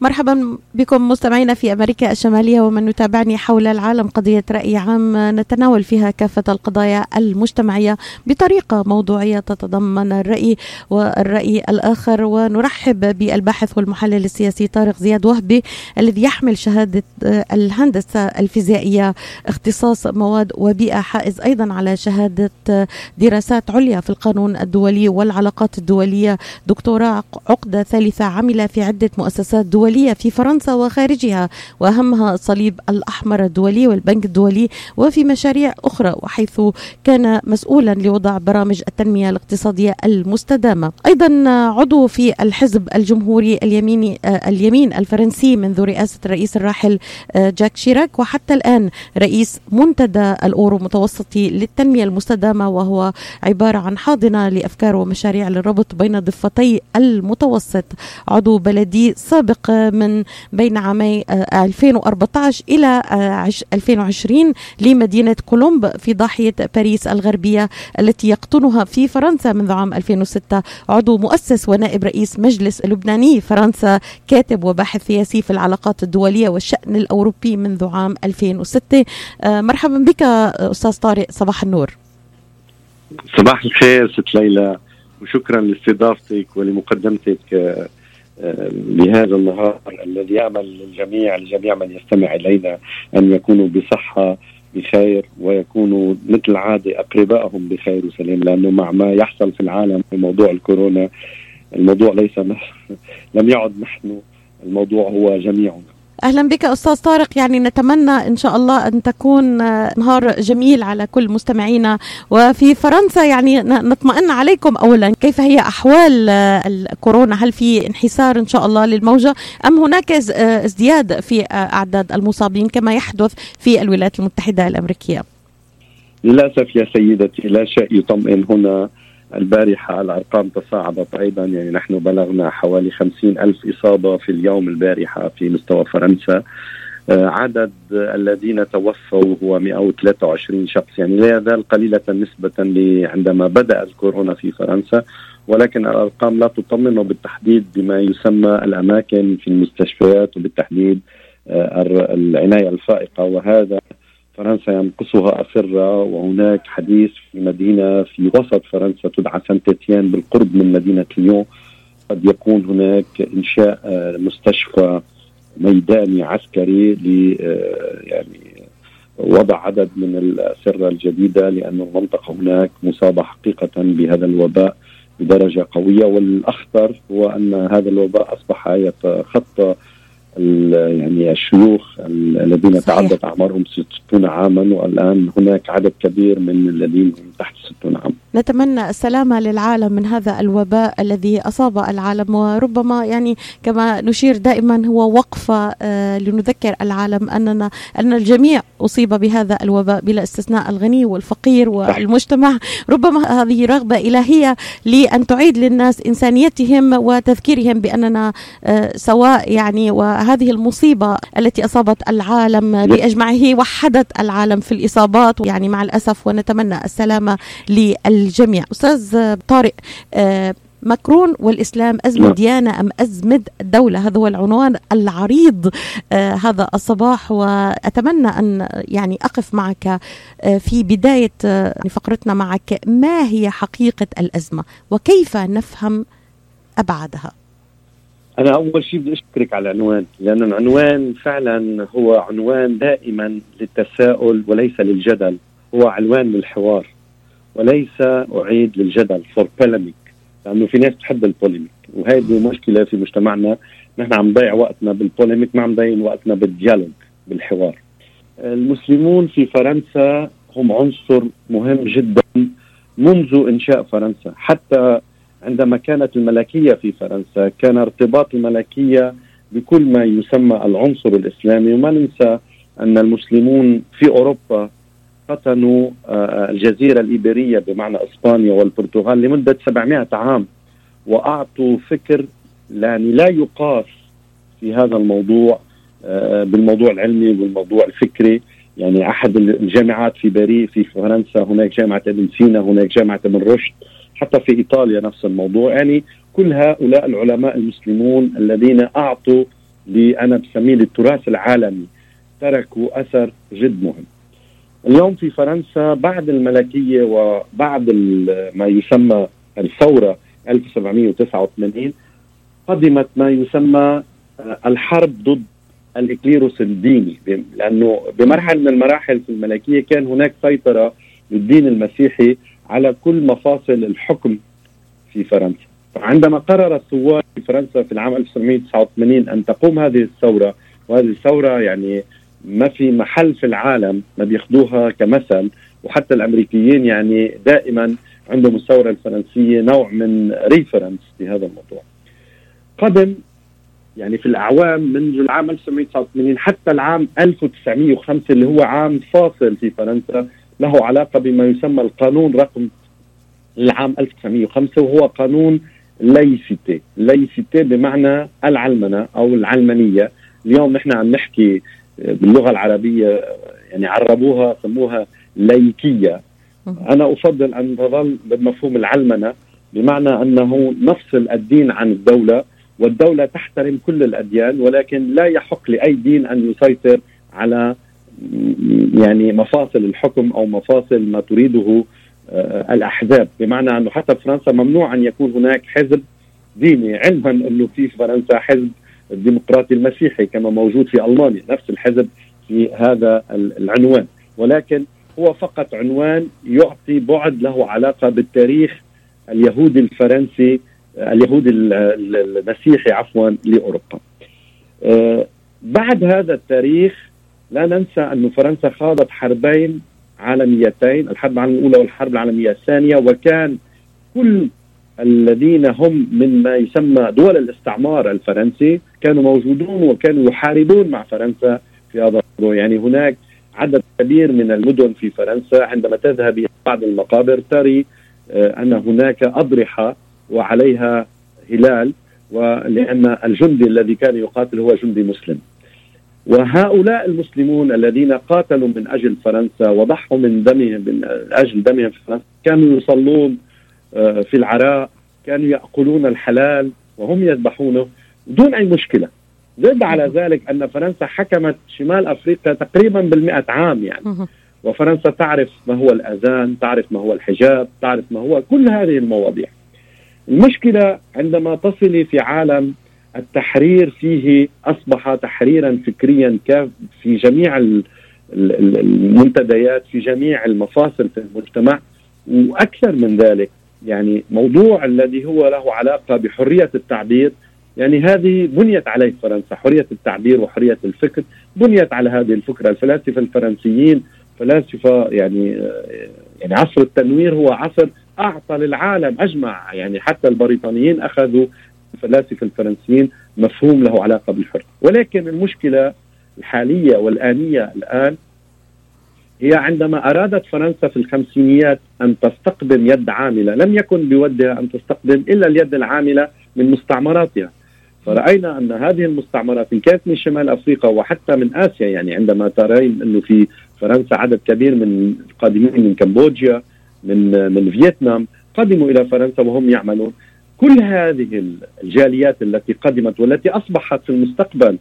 مرحبا بكم مستمعينا في أمريكا الشمالية ومن يتابعني حول العالم قضية رأي عام نتناول فيها كافة القضايا المجتمعية بطريقة موضوعية تتضمن الرأي والرأي الآخر. ونرحب بالباحث والمحلل السياسي طارق زياد وهبي الذي يحمل شهادة الهندسة الفيزيائية اختصاص مواد وبيئة حائز أيضا على شهادة دراسات عليا في القانون الدولي والعلاقات الدولية. دكتوراه عقدة ثالثة عمل في عدة مؤسسات دولية في فرنسا وخارجها وأهمها الصليب الأحمر الدولي والبنك الدولي وفي مشاريع أخرى وحيث كان مسؤولا لوضع برامج التنمية الاقتصادية المستدامة. أيضا عضو في الحزب الجمهوري اليميني آه، اليمين الفرنسي منذ رئاسة الرئيس الراحل آه، جاك شيراك وحتى الآن رئيس منتدى الأورو متوسطي للتنمية المستدامة وهو عبارة عن حاضنة لأفكار ومشاريع للربط بين ضفتي المتوسط. عضو بلدي سابق من بين عامي آه، 2014 إلى آه، عش- 2020 لمدينة كولومب في ضاحية باريس الغربية التي يقطنها في فرنسا منذ عام 2006 عضو مؤسس ونائب رئيس مجلس اللبناني فرنسا كاتب وباحث سياسي في العلاقات الدولية والشأن الأوروبي منذ عام 2006 آه، مرحبا بك آه، أستاذ طارق صباح النور. صباح الخير ست ليلى وشكرا لاستضافتك ولمقدمتك آه، لهذا النهار الذي يعمل للجميع لجميع من يستمع إلينا أن يكونوا بصحة بخير ويكونوا مثل العاده أقربائهم بخير وسلام لأنه مع ما يحصل في العالم في موضوع الكورونا الموضوع ليس لم يعد نحن الموضوع هو جميعنا. أهلا بك أستاذ طارق. يعني نتمنى إن شاء الله أن تكون آه، نهار جميل على كل مستمعينا. وفي فرنسا يعني نطمئن عليكم اولا. كيف هي أحوال آه، الكورونا؟ هل في انحسار إن شاء الله للموجة؟ أم هناك آه، ازدياد في أعداد المصابين كما يحدث في الولايات المتحدة الأمريكية؟ للأسف يا سيدتي لا شيء يطمئن هنا. البارحة الأرقام تصاعدت أيضا يعني نحن بلغنا حوالي خمسين ألف إصابة في اليوم البارحة في مستوى فرنسا. آه، عدد الذين توفوا هو 123 شخص يعني لا يزال قليلة نسبة عندما بدأ الكورونا في فرنسا. ولكن الأرقام لا تطمن وبالتحديد بما يسمى الأماكن في المستشفيات وبالتحديد آه، العناية الفائقة. وهذا فرنسا ينقصها أسرة وهناك حديث في مدينة في وسط فرنسا تدعى سانت إتيان بالقرب من مدينة ليون. قد يكون هناك إنشاء آه، مستشفى ميداني عسكري ل آه، يعني وضع عدد من الأسرة الجديدة لأن المنطقة هناك مصابة حقيقة بهذا الوباء بدرجة قوية. والأخطر هو أن هذا الوباء أصبح يتخطى يعني الشيوخ ال- الذين. تعدت أعمارهم 60 عاما والآن هناك عدد كبير من الذين هم تحت 60 عام. نتمنى السلامة للعالم من هذا الوباء الذي أصاب العالم وربما يعني كما نشير دائما هو وقفة آه، لنذكر العالم أننا أن الجميع أصيب بهذا الوباء بلا استثناء الغني والفقير والمجتمع ربما هذه رغبة إلهية لأن تعيد للناس إنسانيتهم وتذكيرهم بأننا آه، سواء يعني وهذه المصيبة التي أصابت العالم بأجمعه وحدت العالم في الإصابات. يعني مع الأسف ونتمنى السلامة للجميع. أستاذ طارق آه، مكرون والإسلام أزمة نعم. ديانة أم أزمة دولة؟ هذا هو العنوان العريض آه، هذا الصباح. وأتمنى أن يعني أقف معك آه، في بداية آه، فقرتنا معك. ما هي حقيقة الأزمة؟ وكيف نفهم أبعادها أنا أول شيء بدي أشكرك على العنوان لأن العنوان فعلا هو عنوان دائما للتساؤل وليس للجدل هو عنوان للحوار وليس أعيد للجدل pour polémique لأنه في ناس تحب ال polémique وهذه مشكلة في مجتمعنا نحن عم نضيع وقتنا بال polémique ما عم نضيع وقتنا بال dialogue بالحوار. المسلمون في فرنسا هم عنصر مهم جدا منذ إنشاء فرنسا حتى عندما كانت الملكية في فرنسا كان ارتباط الملكية بكل ما يسمى العنصر الإسلامي. وما ننسى أن المسلمون في أوروبا قطنوا آه، الجزيرة الإيبيرية بمعنى إسبانيا والبرتغال لمدة 700 عام وأعطوا فكر يعني لا يقاس في هذا الموضوع آه، بالموضوع العلمي والموضوع الفكري. يعني أحد الجامعات في باريس في فرنسا هناك جامعة ابن سينا هناك جامعة ابن رشد. حتى في إيطاليا نفس الموضوع يعني كل هؤلاء العلماء المسلمون الذين أعطوا أنا بسميه للتراث العالمي تركوا أثر جد مهم. اليوم في فرنسا بعد الملكية وبعد ما يسمى الثورة 1789 قدمت ما يسمى آه، الحرب ضد الإكليروس الديني لأنه بمرحلة من المراحل في الملكية كان هناك سيطرة للدين المسيحي على كل مفاصل الحكم في فرنسا فعندما قرر الثوار في فرنسا في العام 1989 أن تقوم هذه الثورة وهذه الثورة يعني ما في محل في العالم ما بياخذوها كمثل وحتى الأمريكيين يعني دائما عندهم الثورة الفرنسية نوع من ريفرنس في هذا الموضوع. قدم يعني في الأعوام منذ العام 1989 حتى العام 1905 اللي هو عام فاصل في فرنسا له علاقة بما يسمى القانون رقم العام 1905 وهو قانون ليسيتي. ليسيتي بمعنى العلمنة أو العلمانية. اليوم نحن عم نحكي باللغة العربية يعني عربوها سموها ليكية. أنا أفضل أن تظل بمفهوم العلمنة بمعنى أنه نفصل الدين عن الدولة والدولة تحترم كل الأديان ولكن لا يحق لأي دين أن يسيطر على يعني مفاصل الحكم أو مفاصل ما تريده آه، الأحزاب. بمعنى أنه حتى فرنسا ممنوع أن يكون هناك حزب ديني. علما أنه في فرنسا حزب الديمقراطي المسيحي كما موجود في ألمانيا نفس الحزب في هذا العنوان. ولكن هو فقط عنوان يعطي بعد له علاقة بالتاريخ اليهودي الفرنسي اليهودي المسيحي عفوا لأوروبا. آه، بعد هذا التاريخ لا ننسى أن فرنسا خاضت حربين عالميتين الحرب العالمية الأولى والحرب العالمية الثانية وكان كل الذين هم من ما يسمى دول الاستعمار الفرنسي كانوا موجودون وكانوا يحاربون مع فرنسا في هذا الموضوع. يعني هناك عدد كبير من المدن في فرنسا عندما تذهب إلى بعض المقابر تري آه، أن هناك أضرحة وعليها هلال ولأن الجندي الذي كان يقاتل هو جندي مسلم. وهؤلاء المسلمون الذين قاتلوا من أجل فرنسا وضحوا من دمهم من أجل دمهم في فرنسا كانوا يصلون آه، في العراء كانوا يأكلون الحلال وهم يذبحونه دون أي مشكلة. زد على ذلك أن فرنسا حكمت شمال أفريقيا تقريبا بالمئة عام يعني. وفرنسا تعرف ما هو الأذان تعرف ما هو الحجاب تعرف ما هو كل هذه المواضيع. المشكلة عندما تصلي في عالم التحرير فيه أصبح تحريرا فكريا في جميع المنتديات في جميع المفاصل في المجتمع. وأكثر من ذلك يعني موضوع الذي هو له علاقة بحرية التعبير يعني هذه بنيت عليه فرنسا حرية التعبير وحرية الفكر. بنيت على هذه الفكرة الفلاسفة الفرنسيين. فلاسفة يعني يعني عصر التنوير هو عصر أعطى للعالم أجمع يعني حتى البريطانيين أخذوا الفلاسفة الفرنسيين مفهوم له علاقة بالحر ولكن المشكلة الحالية والآنية الآن هي عندما أرادت فرنسا في الخمسينيات أن تستقدم يد عاملة لم يكن بودها أن تستقدم إلا اليد العاملة من مستعمراتها. فرأينا أن هذه المستعمرات إن كانت من شمال أفريقيا وحتى من آسيا يعني عندما ترين أنه في فرنسا عدد كبير من القادمين من كمبوديا من من فيتنام قدموا إلى فرنسا وهم يعملون. كل هذه الجاليات التي قدمت والتي أصبحت في المستقبل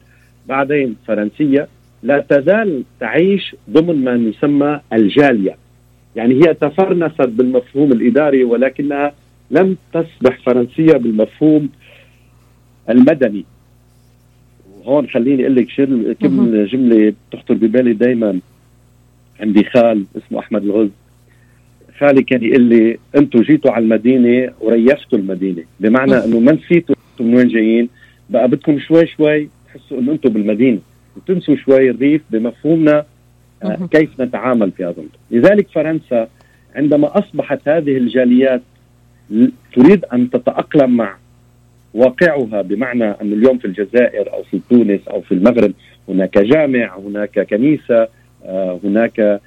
بعدين فرنسية لا تزال تعيش ضمن ما يسمى الجالية. يعني هي تفرنست بالمفهوم الإداري ولكنها لم تصبح فرنسية بالمفهوم المدني. هون خليني أقول لك كم جملة تخطر ببالي دائما عندي خال اسمه أحمد الغز. خالي كان يقول لي أنتم جيتوا على المدينة وريفتوا المدينة. بمعنى إنه ما نسيتوا من وين جايين. بقى بدكم شوي شوي تحسوا إنه أنتم بالمدينة. وتنسوا شوي الريف بمفهومنا آه، كيف نتعامل في هذا لذلك فرنسا عندما أصبحت هذه الجاليات تريد أن تتأقلم مع واقعها بمعنى أن اليوم في الجزائر أو في تونس أو في المغرب هناك جامع هناك كنيسة آه، هناك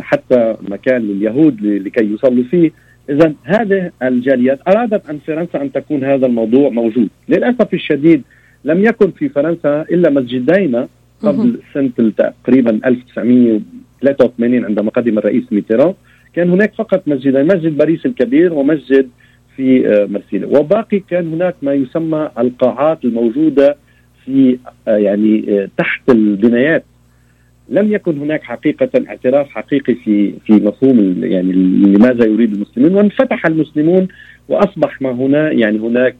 حتى مكان لليهود لكي يصلوا فيه. إذا هذه الجاليات أرادت أن فرنسا أن تكون هذا الموضوع موجود. للأسف الشديد لم يكن في فرنسا إلا مسجدين قبل سنة تقريبا 1983 عندما قدم الرئيس ميتيران. كان هناك فقط مسجدين مسجد باريس الكبير ومسجد في آه، مرسيليا وباقي كان هناك ما يسمى القاعات الموجودة في آه، يعني آه، تحت البنايات. لم يكن هناك حقيقة اعتراف حقيقي في في مفهوم يعني لماذا يريد المسلمون وانفتح المسلمون وأصبح ما هنا يعني هناك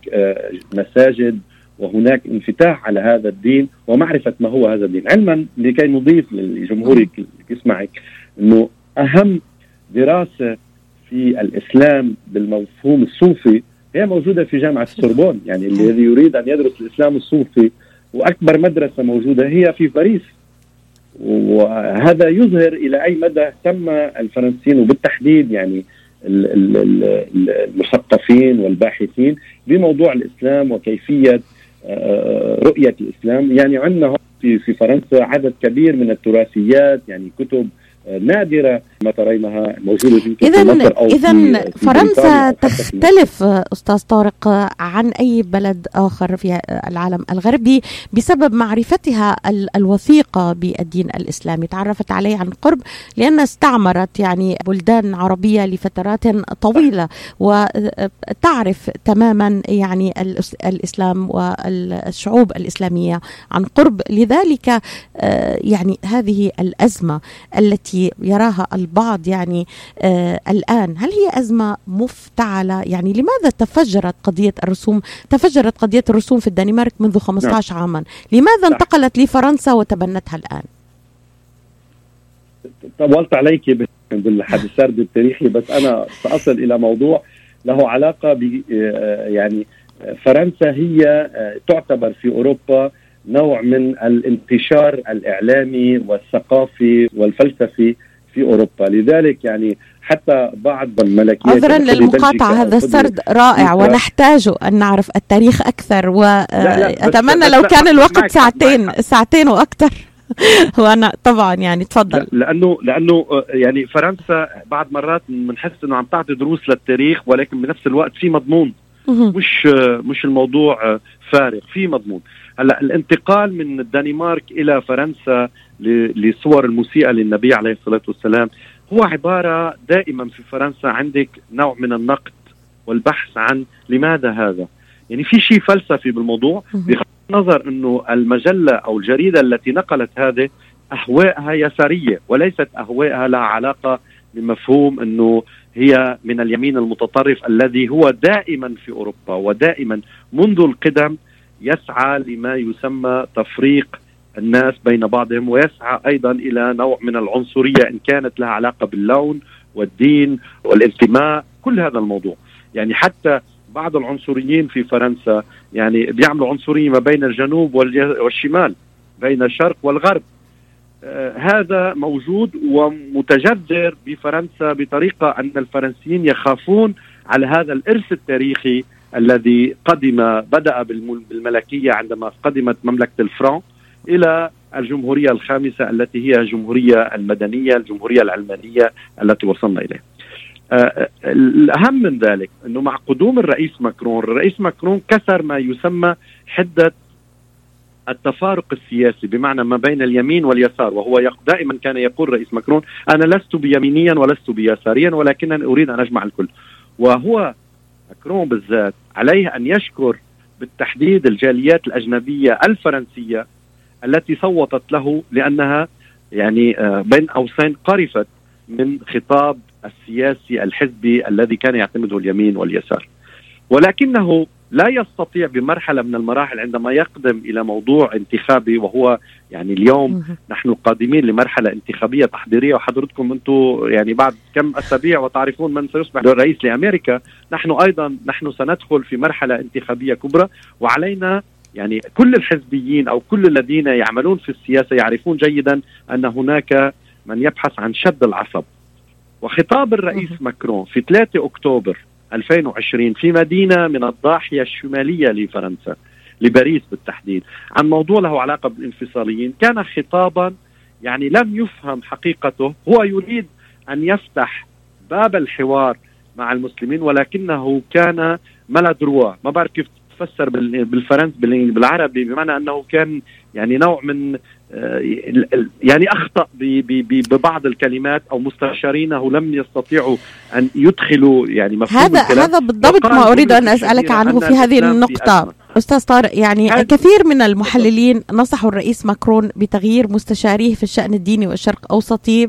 مساجد وهناك انفتاح على هذا الدين ومعرفة ما هو هذا الدين. علما لكي نضيف لجمهورك يسمعك أنه أهم دراسة في الإسلام بالمفهوم الصوفي هي موجودة في جامعة السوربون يعني الذي يريد أن يدرس الإسلام الصوفي وأكبر مدرسة موجودة هي في باريس. وهذا يظهر إلى أي مدى اهتم الفرنسيين وبالتحديد يعني المثقفين والباحثين بموضوع الإسلام وكيفية رؤية الإسلام. يعني عندنا في في فرنسا عدد كبير من التراثيات يعني كتب نادرة ما ترينها موجودة في إذا إذا فرنسا تختلف أستاذ طارق عن أي بلد آخر في العالم الغربي بسبب معرفتها الوثيقة بالدين الإسلامي. تعرفت عليه عن قرب لأنها استعمرت يعني بلدان عربية لفترات طويلة وتعرف تماما يعني الإسلام والشعوب الإسلامية عن قرب. لذلك آه، يعني هذه الأزمة التي التي يراها البعض يعني آه الآن. هل هي أزمة مفتعلة؟ يعني لماذا تفجرت قضية الرسوم؟ تفجرت قضية الرسوم في الدنمارك منذ 15 نعم. عاما. لماذا انتقلت لفرنسا وتبنتها الآن؟ طولت عليك بالحديث التاريخي بس أنا سأصل إلى موضوع له علاقة ب آه، يعني فرنسا هي آه، تعتبر في أوروبا نوع من الانتشار الإعلامي والثقافي والفلسفي في أوروبا. لذلك يعني حتى بعض الملكيات عذرا للمقاطعة هذا السرد رائع ونحتاج أن نعرف التاريخ أكثر وأتمنى لو كان الوقت ساعتين ساعتين وأكثر. وأنا طبعا يعني تفضل. لأنه لأنه يعني فرنسا بعض مرات بنحس إنه عم تعطي دروس للتاريخ ولكن بنفس الوقت في مضمون. مش مش الموضوع فارغ في مضمون. هلا الانتقال من الدنمارك إلى فرنسا لصور الموسيقى للنبي عليه الصلاة والسلام هو عبارة دائما في فرنسا عندك نوع من النقد والبحث عن لماذا هذا. يعني في شيء فلسفي بالموضوع بغض النظر إنه المجلة أو الجريدة التي نقلت هذه أهوائها يسارية وليست أهوائها لها علاقة بمفهوم إنه هي من اليمين المتطرف الذي هو دائما في أوروبا ودائما منذ القدم يسعى لما يسمى تفريق الناس بين بعضهم ويسعى أيضا إلى نوع من العنصرية إن كانت لها علاقة باللون والدين والانتماء كل هذا الموضوع. يعني حتى بعض العنصريين في فرنسا يعني بيعملوا عنصرية ما بين الجنوب والشمال بين الشرق والغرب. آه هذا موجود ومتجذر بفرنسا بطريقة أن الفرنسيين يخافون على هذا الإرث التاريخي الذي قدم بدأ بالملكية عندما قدمت مملكة الفرن إلى الجمهورية الخامسة التي هي الجمهورية المدنية الجمهورية العلمانية التي وصلنا إليها. آه، الأهم من ذلك أنه مع قدوم الرئيس ماكرون الرئيس ماكرون كسر ما يسمى حدة التفارق السياسي بمعنى ما بين اليمين واليسار وهو دائما كان يقول رئيس ماكرون أنا لست بيمينيا ولست بيساريا ولكنني أريد أن أجمع الكل. وهو ماكرون بالذات عليه أن يشكر بالتحديد الجاليات الأجنبية الفرنسية التي صوتت له لأنها يعني آه، بين قوسين قرفت من خطاب السياسي الحزبي الذي كان يعتمده اليمين واليسار. ولكنه لا يستطيع بمرحلة من المراحل عندما يقدم إلى موضوع انتخابي وهو يعني اليوم نحن قادمين لمرحلة انتخابية تحضيرية وحضرتكم أنتم يعني بعد كم أسابيع وتعرفون من سيصبح رئيس لأمريكا نحن أيضا نحن سندخل في مرحلة انتخابية كبرى وعلينا يعني كل الحزبيين أو كل الذين يعملون في السياسة يعرفون جيدا أن هناك من يبحث عن شد العصب. وخطاب الرئيس ماكرون في 3 أكتوبر 2020 في مدينة من الضاحية الشمالية لفرنسا لباريس بالتحديد. عن موضوع له علاقة بالانفصاليين كان خطابا يعني لم يفهم حقيقته. هو يريد أن يفتح باب الحوار مع المسلمين ولكنه كان ملادروا ما بعرف كيف تفسر بالفرنس بالعربي بمعنى أنه كان يعني نوع من يعني أخطأ ببعض الكلمات أو مستشارينه لم يستطيعوا أن يدخلوا يعني مفهوم هذا هذا بالضبط ما أريد أن أسألك عنه في هذه النقطة. أستاذ طارق يعني كثير من المحللين نصحوا الرئيس ماكرون بتغيير مستشاريه في الشأن الديني والشرق الاوسطي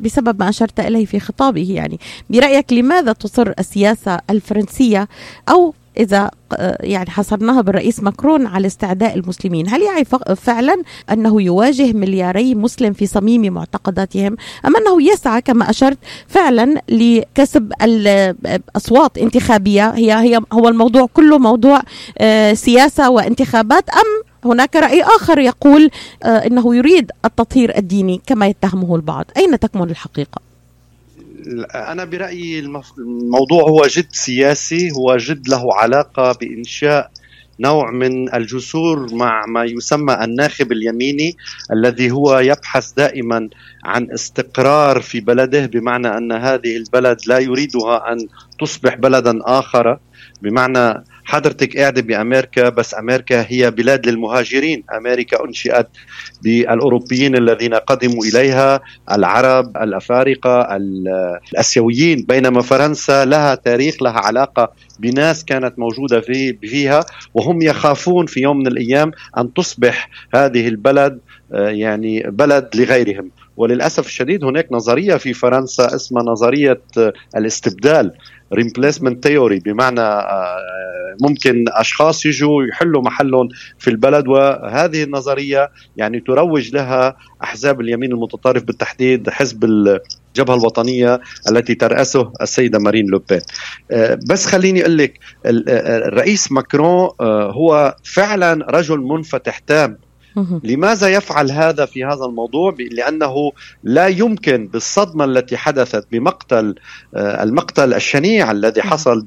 بسبب ما أشرت إليه في خطابه. يعني برأيك لماذا تصر السياسة الفرنسية أو إذا آه، يعني حصرناها بالرئيس ماكرون على استعداء المسلمين. هل يعي فعلا أنه يواجه ملياري مسلم في صميم معتقداتهم؟ أم أنه يسعى كما أشرت فعلا لكسب الأصوات انتخابية؟ هي, هي هو الموضوع كله موضوع آه، سياسة وانتخابات؟ أم هناك رأي آخر يقول آه، أنه يريد التطهير الديني كما يتهمه البعض؟ أين تكمن الحقيقة؟ أنا برأيي الموضوع هو جد سياسي هو جد له علاقة بإنشاء نوع من الجسور مع ما يسمى الناخب اليميني الذي هو يبحث دائما عن استقرار في بلده بمعنى أن هذه البلد لا يريدها أن تصبح بلدا آخر بمعنى حضرتك قاعدة بأمريكا بس أمريكا هي بلاد للمهاجرين. أمريكا أنشئت بالأوروبيين الذين قدموا إليها العرب الأفارقة الأسيويين بينما فرنسا لها تاريخ لها علاقة بناس كانت موجودة في فيها وهم يخافون في يوم من الأيام أن تصبح هذه البلد آه، يعني بلد لغيرهم. وللأسف الشديد هناك نظرية في فرنسا اسمها نظرية آه، الاستبدال replacement theory بمعنى آه، ممكن أشخاص يجوا يحلوا محلهم في البلد. وهذه النظرية يعني تروج لها أحزاب اليمين المتطرف بالتحديد حزب الجبهة الوطنية التي ترأسه السيدة مارين لوبين آه، بس خليني أقول لك الرئيس ماكرون هو فعلا رجل منفتح تام. لماذا يفعل هذا في هذا الموضوع؟ لأنه لا يمكن بالصدمة التي حدثت بمقتل آه، المقتل الشنيع الذي حصل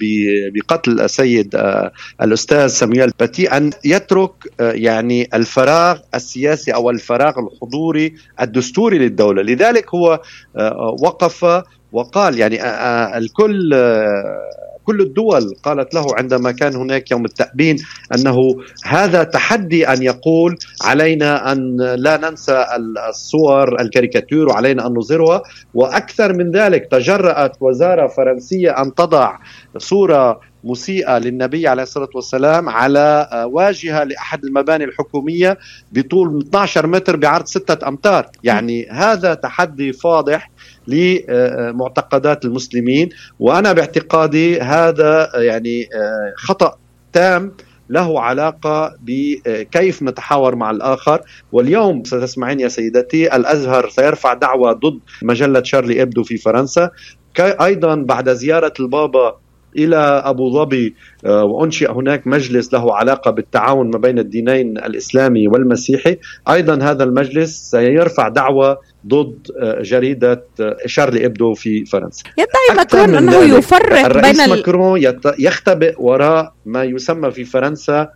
بقتل السيد آه، الأستاذ سميال باتي أن يترك آه، يعني الفراغ السياسي أو الفراغ الحضوري الدستوري للدولة. لذلك هو وقف وقال يعني الكل كل الدول قالت له عندما كان هناك يوم التأبين أنه هذا تحدي أن يقول علينا أن لا ننسى الصور الكاريكاتير وعلينا أن نظهرها وأكثر من ذلك تجرأت وزارة فرنسية أن تضع صورة مسيئة للنبي عليه الصلاة والسلام على واجهة لأحد المباني الحكومية بطول 12 متر بعرض 6 أمتار. يعني هذا تحدي فاضح لمعتقدات المسلمين وأنا باعتقادي هذا يعني آه، خطأ تام له علاقة بكيف نتحاور مع الآخر. واليوم ستسمعين يا سيدتي الأزهر سيرفع دعوة ضد مجلة شارلي إبدو في فرنسا. أيضا بعد زيارة البابا إلى أبو ظبي آه، وأنشئ هناك مجلس له علاقة بالتعاون ما بين الدينين الإسلامي والمسيحي، أيضا هذا المجلس سيرفع دعوة ضد آه، جريدة آه، شارلي إبدو في فرنسا. يدعي ماكرون أنه يفرق الرئيس بين ماكرون يختبئ وراء ما يسمى في فرنسا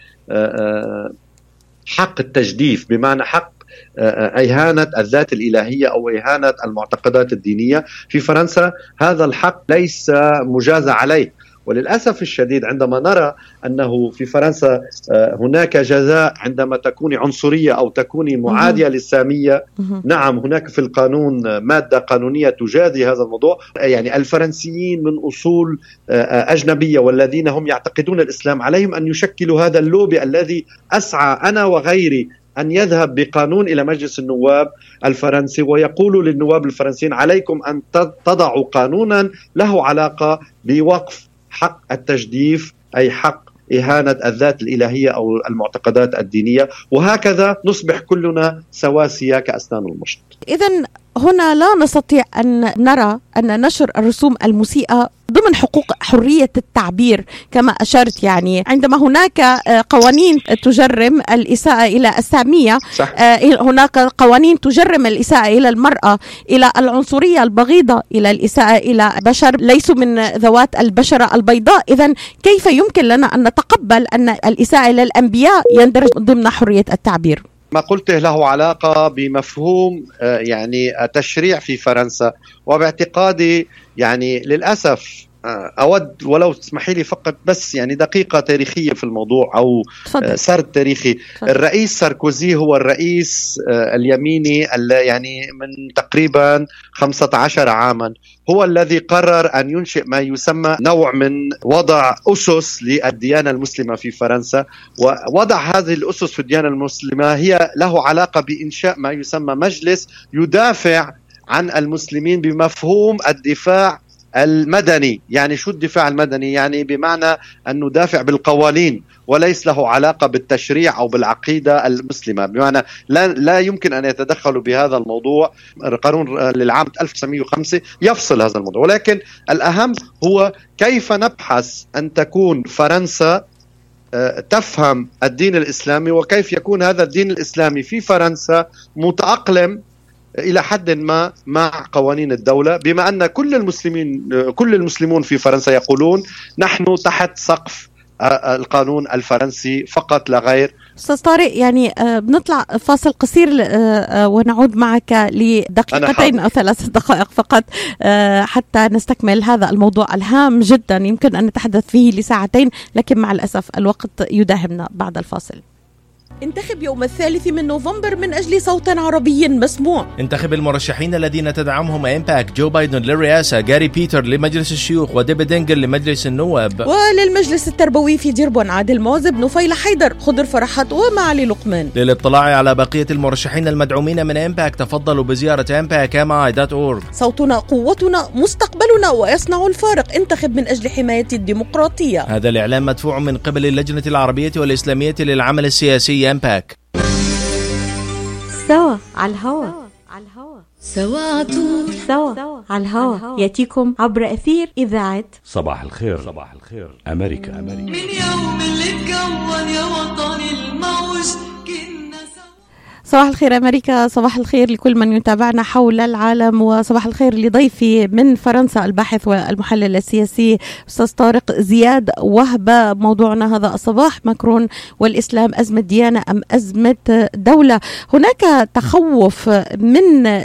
حق التجديف بمعنى حق إهانة الذات الإلهية أو إهانة المعتقدات الدينية في فرنسا. هذا الحق ليس مجاز عليه. وللأسف الشديد عندما نرى أنه في فرنسا آه، هناك جزاء عندما تكوني عنصرية أو تكوني معادية للسامية نعم هناك في القانون مادة قانونية تجازي هذا الموضوع. يعني الفرنسيين من أصول آه، آه، أجنبية والذين هم يعتقدون الإسلام عليهم أن يشكلوا هذا اللوبي الذي أسعى أنا وغيري أن يذهب بقانون إلى مجلس النواب الفرنسي ويقول للنواب الفرنسيين عليكم أن تضعوا قانونا له علاقة بوقف حق التجديف أي حق إهانة الذات الإلهية أو المعتقدات الدينية. وهكذا نصبح كلنا سواسية كأسنان المشط إذا هنا لا نستطيع أن نرى أن نشر الرسوم المسيئة ضمن حقوق حرية التعبير كما أشرت يعني. عندما هناك آه، قوانين تجرم الإساءة إلى السامية صح. آه، هناك قوانين تجرم الإساءة إلى المرأة إلى العنصرية البغيضة إلى الإساءة إلى بشر ليسوا من ذوات البشرة البيضاء. إذا كيف يمكن لنا أن نتقبل أن الإساءة إلى الأنبياء يندرج ضمن حرية التعبير؟ ما قلته له علاقة بمفهوم آه، يعني تشريع في فرنسا. وباعتقادي يعني للأسف آه، أود ولو تسمحي لي فقط بس يعني دقيقة تاريخية في الموضوع أو فضل. آه، سرد تاريخي فضل. الرئيس ساركوزي هو الرئيس آه، اليميني يعني من تقريبا 15 عاما هو الذي قرر أن ينشئ ما يسمى نوع من وضع أسس للديانة المسلمة في فرنسا ووضع هذه الأسس في الديانة المسلمة هي له علاقة بإنشاء ما يسمى مجلس يدافع عن المسلمين بمفهوم الدفاع المدني يعني شو الدفاع المدني؟ يعني بمعنى أن ندافع بالقوانين وليس له علاقة بالتشريع أو بالعقيدة المسلمة. بمعنى لا, لا يمكن أن يتدخلوا بهذا الموضوع. قانون للعام 1905 يفصل هذا الموضوع. ولكن الأهم هو كيف نبحث أن تكون فرنسا آه، تفهم الدين الإسلامي وكيف يكون هذا الدين الإسلامي في فرنسا متأقلم إلى حد ما مع قوانين الدولة بما أن كل المسلمين كل المسلمون في فرنسا يقولون نحن تحت سقف القانون الفرنسي فقط لا غير. أستاذ طارق يعني آه، بنطلع فاصل قصير آه، آه، ونعود معك لدقيقتين أو ثلاث دقائق فقط حتى نستكمل هذا الموضوع الهام جدا. يمكن أن نتحدث فيه لساعتين لكن مع الأسف الوقت يداهمنا بعد الفاصل. انتخب يوم الثالث من نوفمبر من أجل صوت عربي مسموع. انتخب المرشحين الذين تدعمهم AMPAC جو بايدن للرئاسة جاري بيترز لمجلس الشيوخ وديبي دينجل لمجلس النواب. وللمجلس التربوي في ديربون عادل معزب نفيل حيدر خضر فرحات ومعالي لقمان. للاطلاع على بقية المرشحين المدعومين من AMPAC تفضلوا بزيارة AMPAC صوتنا قوتنا مستقبلنا ويصنع الفارق. انتخب من أجل حماية الديمقراطية. هذا الإعلان مدفوع من قبل اللجنة العربية والإسلامية للعمل السياسي. AMPAC سوا على الهوا. على الهوا سوا سوا على الهوا. يأتيكم عبر أثير إذاعة. صباح الخير. صباح الخير أمريكا أمريكا. من يوم اللي اتكون يا وطني الموج صباح الخير أمريكا صباح الخير لكل من يتابعنا حول العالم وصباح الخير لضيفي من فرنسا الباحث والمحلل السياسي أستاذ طارق زياد وهبة موضوعنا هذا الصباح ماكرون والإسلام أزمة ديانة أم أزمة دولة؟ هناك تخوف من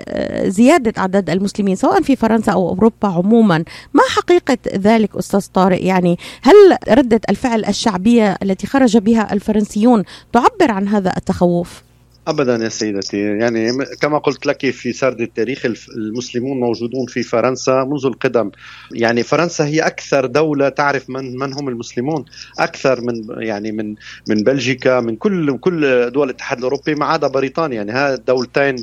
زيادة عدد المسلمين سواء في فرنسا أو أوروبا عموما. ما حقيقة ذلك أستاذ طارق؟ يعني هل ردة الفعل الشعبية التي خرج بها الفرنسيون تعبر عن هذا التخوف؟ ابدا يا سيدتي. يعني كما قلت لك في سرد التاريخ المسلمون موجودون في فرنسا منذ القدم. يعني فرنسا هي أكثر دولة تعرف من من هم المسلمون. أكثر من يعني من من بلجيكا من كل كل دول الاتحاد الأوروبي ما عدا بريطانيا. يعني هذه الدولتين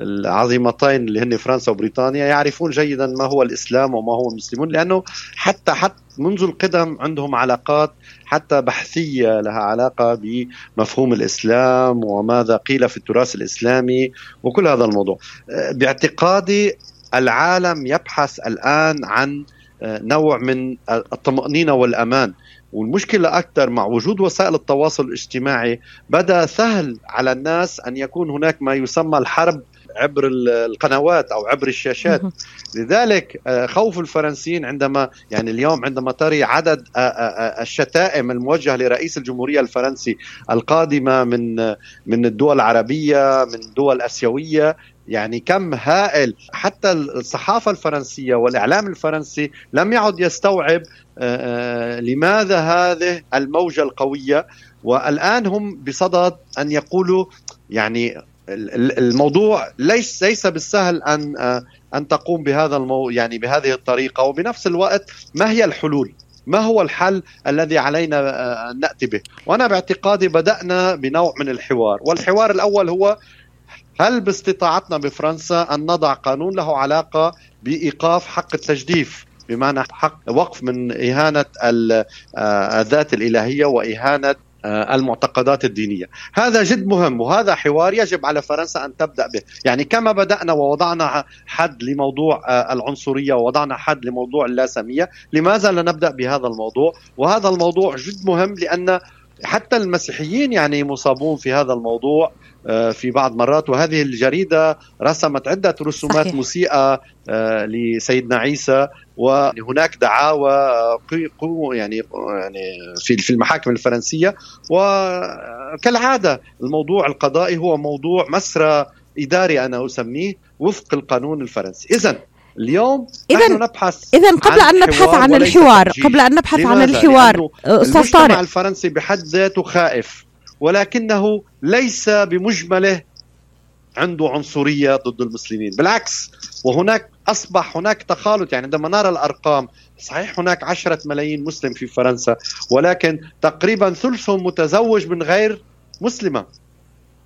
العظيمتين اللي هن فرنسا وبريطانيا يعرفون جيدا ما هو الإسلام وما هو المسلمون لأنه حتى حتى منذ القدم عندهم علاقات حتى بحثية لها علاقة بمفهوم الإسلام وماذا قيل في التراث الإسلامي وكل هذا الموضوع. باعتقادي العالم يبحث الآن عن نوع من الطمأنينة والأمان. والمشكلة أكثر مع وجود وسائل التواصل الاجتماعي بدأ سهل على الناس أن يكون هناك ما يسمى الحرب عبر القنوات أو عبر الشاشات. لذلك آه، خوف الفرنسيين عندما يعني اليوم عندما تري عدد آه، آه، الشتائم الموجهة لرئيس الجمهورية الفرنسي القادمة من من الدول العربية من دول آسيوية يعني كم هائل. حتى الصحافة الفرنسية والإعلام الفرنسي لم يعد يستوعب لماذا هذه الموجة القوية. والآن هم بصدد أن يقولوا يعني الموضوع ليس ليس بالسهل أن أن تقوم بهذا المو يعني بهذه الطريقة وبنفس الوقت ما هي الحلول؟ ما هو الحل الذي علينا أن نأتي به؟ وأنا باعتقادي بدأنا بنوع من الحوار، والحوار الأول هو هل باستطاعتنا بفرنسا أن نضع قانون له علاقة بإيقاف حق التجديف بمعنى حق وقف من إهانة الذات الإلهية وإهانة آه، المعتقدات الدينية. هذا جد مهم وهذا حوار يجب على فرنسا أن تبدأ به. يعني كما بدأنا ووضعنا حد لموضوع آه، العنصرية ووضعنا حد لموضوع اللاسمية لماذا لا نبدأ بهذا الموضوع. وهذا الموضوع جد مهم لأن حتى المسيحيين يعني مصابون في هذا الموضوع آه، في بعض مرات. وهذه الجريدة رسمت عدة رسومات صحيح. مسيئة لسيدنا عيسى. وهناك دعاوى يعني يعني في في المحاكم الفرنسية. وكالعادة الموضوع القضائي هو موضوع مسرى إداري أنا أسميه وفق القانون الفرنسي. إذا اليوم إذن نحن نبحث إذا قبل أن نبحث عن الحوار قبل أن نبحث عن الحوار أستاذ طارق. المجتمع الفرنسي بحد ذاته خائف ولكنه ليس بمجمله عنده عنصرية ضد المسلمين. بالعكس وهناك أصبح هناك تخالط يعني عندما نرى الأرقام صحيح هناك عشرة ملايين مسلم في فرنسا ولكن تقريبا ثلثهم متزوج من غير مسلمة.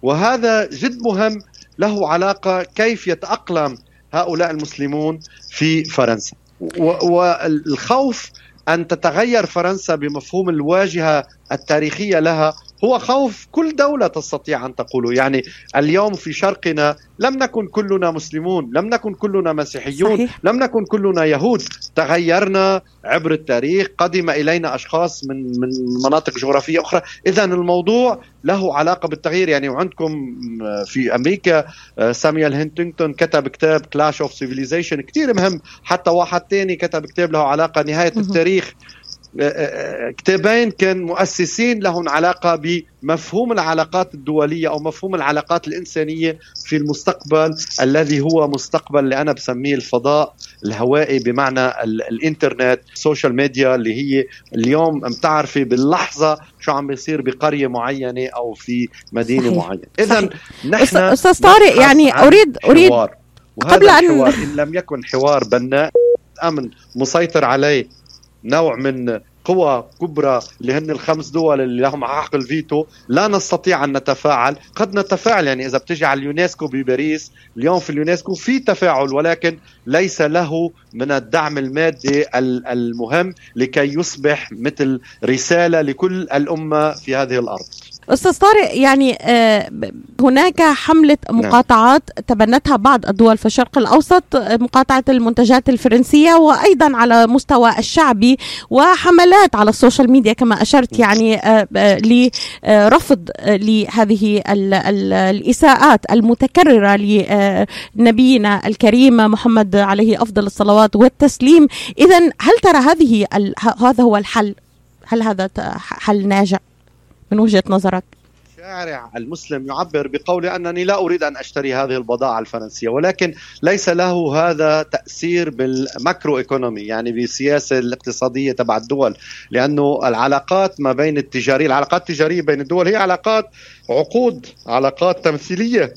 وهذا جد مهم له علاقة كيف يتأقلم هؤلاء المسلمون في فرنسا. والخوف أن تتغير فرنسا بمفهوم الواجهة التاريخية لها هو خوف كل دولة تستطيع أن تقوله. يعني اليوم في شرقنا لم نكن كلنا مسلمون لم نكن كلنا مسيحيون صحيح. لم نكن كلنا يهود. تغيرنا عبر التاريخ قدم إلينا أشخاص من من مناطق جغرافية أخرى. إذا الموضوع له علاقة بالتغيير. يعني وعندكم في أمريكا سامويل هنتنغتون كتب كتاب Clash of Civilization كثير مهم. حتى واحد تاني كتب كتاب له علاقة نهاية التاريخ. كتابين كان مؤسسين لهم علاقة بمفهوم العلاقات الدولية أو مفهوم العلاقات الإنسانية في المستقبل الذي هو مستقبل اللي أنا بسميه الفضاء الهوائي بمعنى الإنترنت ال social media اللي هي اليوم بتعرفي باللحظة شو عم بيصير بقرية معينة أو في مدينة صحيح. معينة. إذا نحن أستاذ طارق يعني أريد أريد قبل أن إن لم يكن حوار بناء أمن مسيطر عليه نوع من قوى كبرى اللي هن الخمس دول اللي لهم حق الفيتو لا نستطيع أن نتفاعل. قد نتفاعل يعني إذا بتجي على اليونسكو بباريس. اليوم في اليونسكو في تفاعل ولكن ليس له من الدعم المادي المهم لكي يصبح مثل رسالة لكل الأمة في هذه الأرض. أستاذ طارق يعني آه، هناك حملة نعم. مقاطعات تبنتها بعض الدول في الشرق الأوسط مقاطعة المنتجات الفرنسية وأيضا على مستوى الشعبي وحملات على ال social media كما أشرت يعني آه، آه، لرفض لهذه الإساءات المتكررة لنبينا الكريم محمد عليه أفضل الصلوات والتسليم. اذا هل ترى هذه هذا هو الحل؟ هل هذا حل ناجع من وجهة نظرك؟ الشارع المسلم يعبر بقوله أنني لا أريد أن أشتري هذه البضاعة الفرنسية ولكن ليس له هذا تأثير بال macro economy يعني بالسياسة الاقتصادية تبع الدول لأنه العلاقات ما بين التجاريه العلاقات التجارية بين الدول هي علاقات عقود علاقات تمثيلية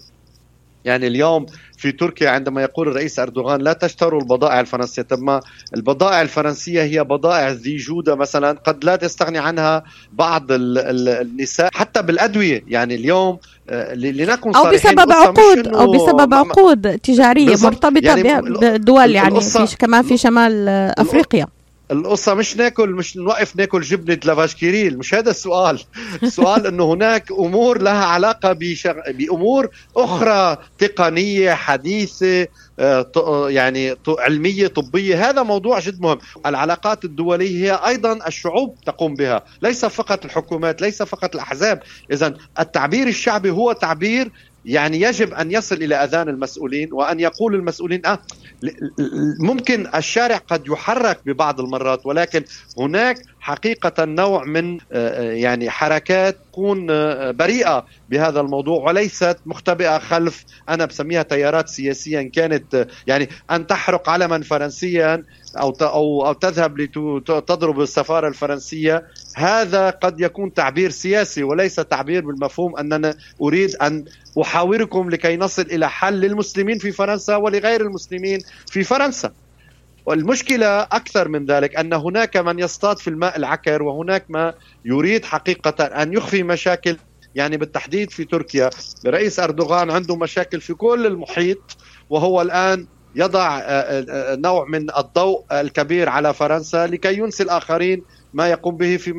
يعني اليوم في تركيا عندما يقول الرئيس أردوغان لا تشتروا البضائع الفرنسية. طب ما البضائع الفرنسية هي بضائع ذي جودة مثلا قد لا تستغني عنها بعض النساء حتى بالأدوية. يعني اليوم آه، لنكن أو بسبب عقود أو بسبب عقود تجارية مرتبطة يعني بدول يعني في كمان في شمال أفريقيا. القصة مش ناكل مش نوقف ناكل جبنة لافاش كيريل مش هذا السؤال. السؤال إنه هناك أمور لها علاقة بشغ... بأمور أخرى تقنية حديثة آه، يعني علمية طبية. هذا موضوع جد مهم. العلاقات الدولية هي أيضا الشعوب تقوم بها ليس فقط الحكومات ليس فقط الأحزاب. إذا التعبير الشعبي هو تعبير يعني يجب أن يصل إلى أذان المسؤولين وأن يقول المسؤولين آه ممكن الشارع قد يحرك ببعض المرات ولكن هناك حقيقة نوع من آه، آه، يعني حركات تكون آه، بريئة بهذا الموضوع وليست مختبئة خلف أنا بسميها تيارات سياسية كانت يعني أن تحرق علما فرنسيا أو أو تذهب لتضرب السفارة الفرنسية. هذا قد يكون تعبير سياسي وليس تعبير بالمفهوم أننا أريد أن أحاوركم لكي نصل إلى حل للمسلمين في فرنسا ولغير المسلمين في فرنسا. والمشكلة أكثر من ذلك أن هناك من يصطاد في الماء العكر وهناك ما يريد حقيقة أن يخفي مشاكل يعني بالتحديد في تركيا. رئيس أردوغان عنده مشاكل في كل المحيط وهو الآن يضع آه، آه، آه، نوع من الضوء الكبير على فرنسا لكي ينسي الآخرين ما يقوم به في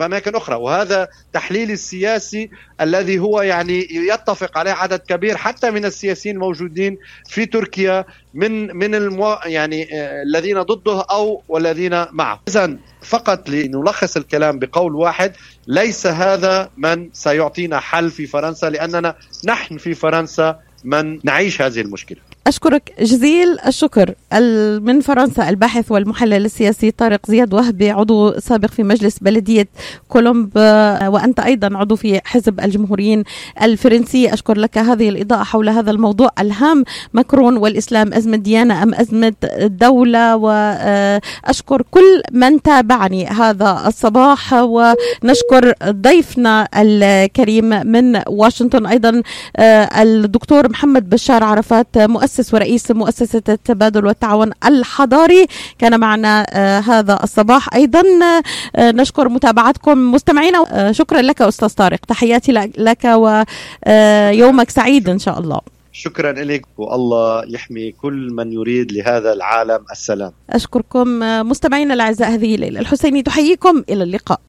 اماكن أخرى. وهذا تحليل السياسي الذي هو يعني يتفق عليه عدد كبير حتى من السياسيين الموجودين في تركيا من من المو يعني آه، الذين ضده أو والذين معه. اذا فقط لنلخص الكلام بقول واحد ليس هذا من سيعطينا حل في فرنسا لأننا نحن في فرنسا من نعيش هذه المشكلة. أشكرك جزيل الشكر. من فرنسا الباحث والمحلل السياسي طارق زياد وهبي عضو سابق في مجلس بلدية كولومب آه، وأنت أيضا عضو في حزب الجمهوريين الفرنسي. أشكر لك هذه الإضاءة حول هذا الموضوع الهام. مكرون والإسلام أزمة ديانة أم أزمة دولة وأشكر كل من تابعني هذا الصباح. ونشكر ضيفنا الكريم من واشنطن أيضا آه، الدكتور محمد بشار عرفات مؤسس مؤسس ورئيس مؤسسة التبادل والتعاون الحضاري. كان معنا آه، هذا الصباح. أيضا آه، نشكر متابعتكم مستمعينا. آه، شكرا لك أستاذ طارق. تحياتي لك ويومك سعيد إن شاء الله. شكرا لك والله يحمي كل من يريد لهذا العالم السلام. أشكركم مستمعينا الأعزاء هذه الليلة. الحسيني تحييكم. إلى اللقاء.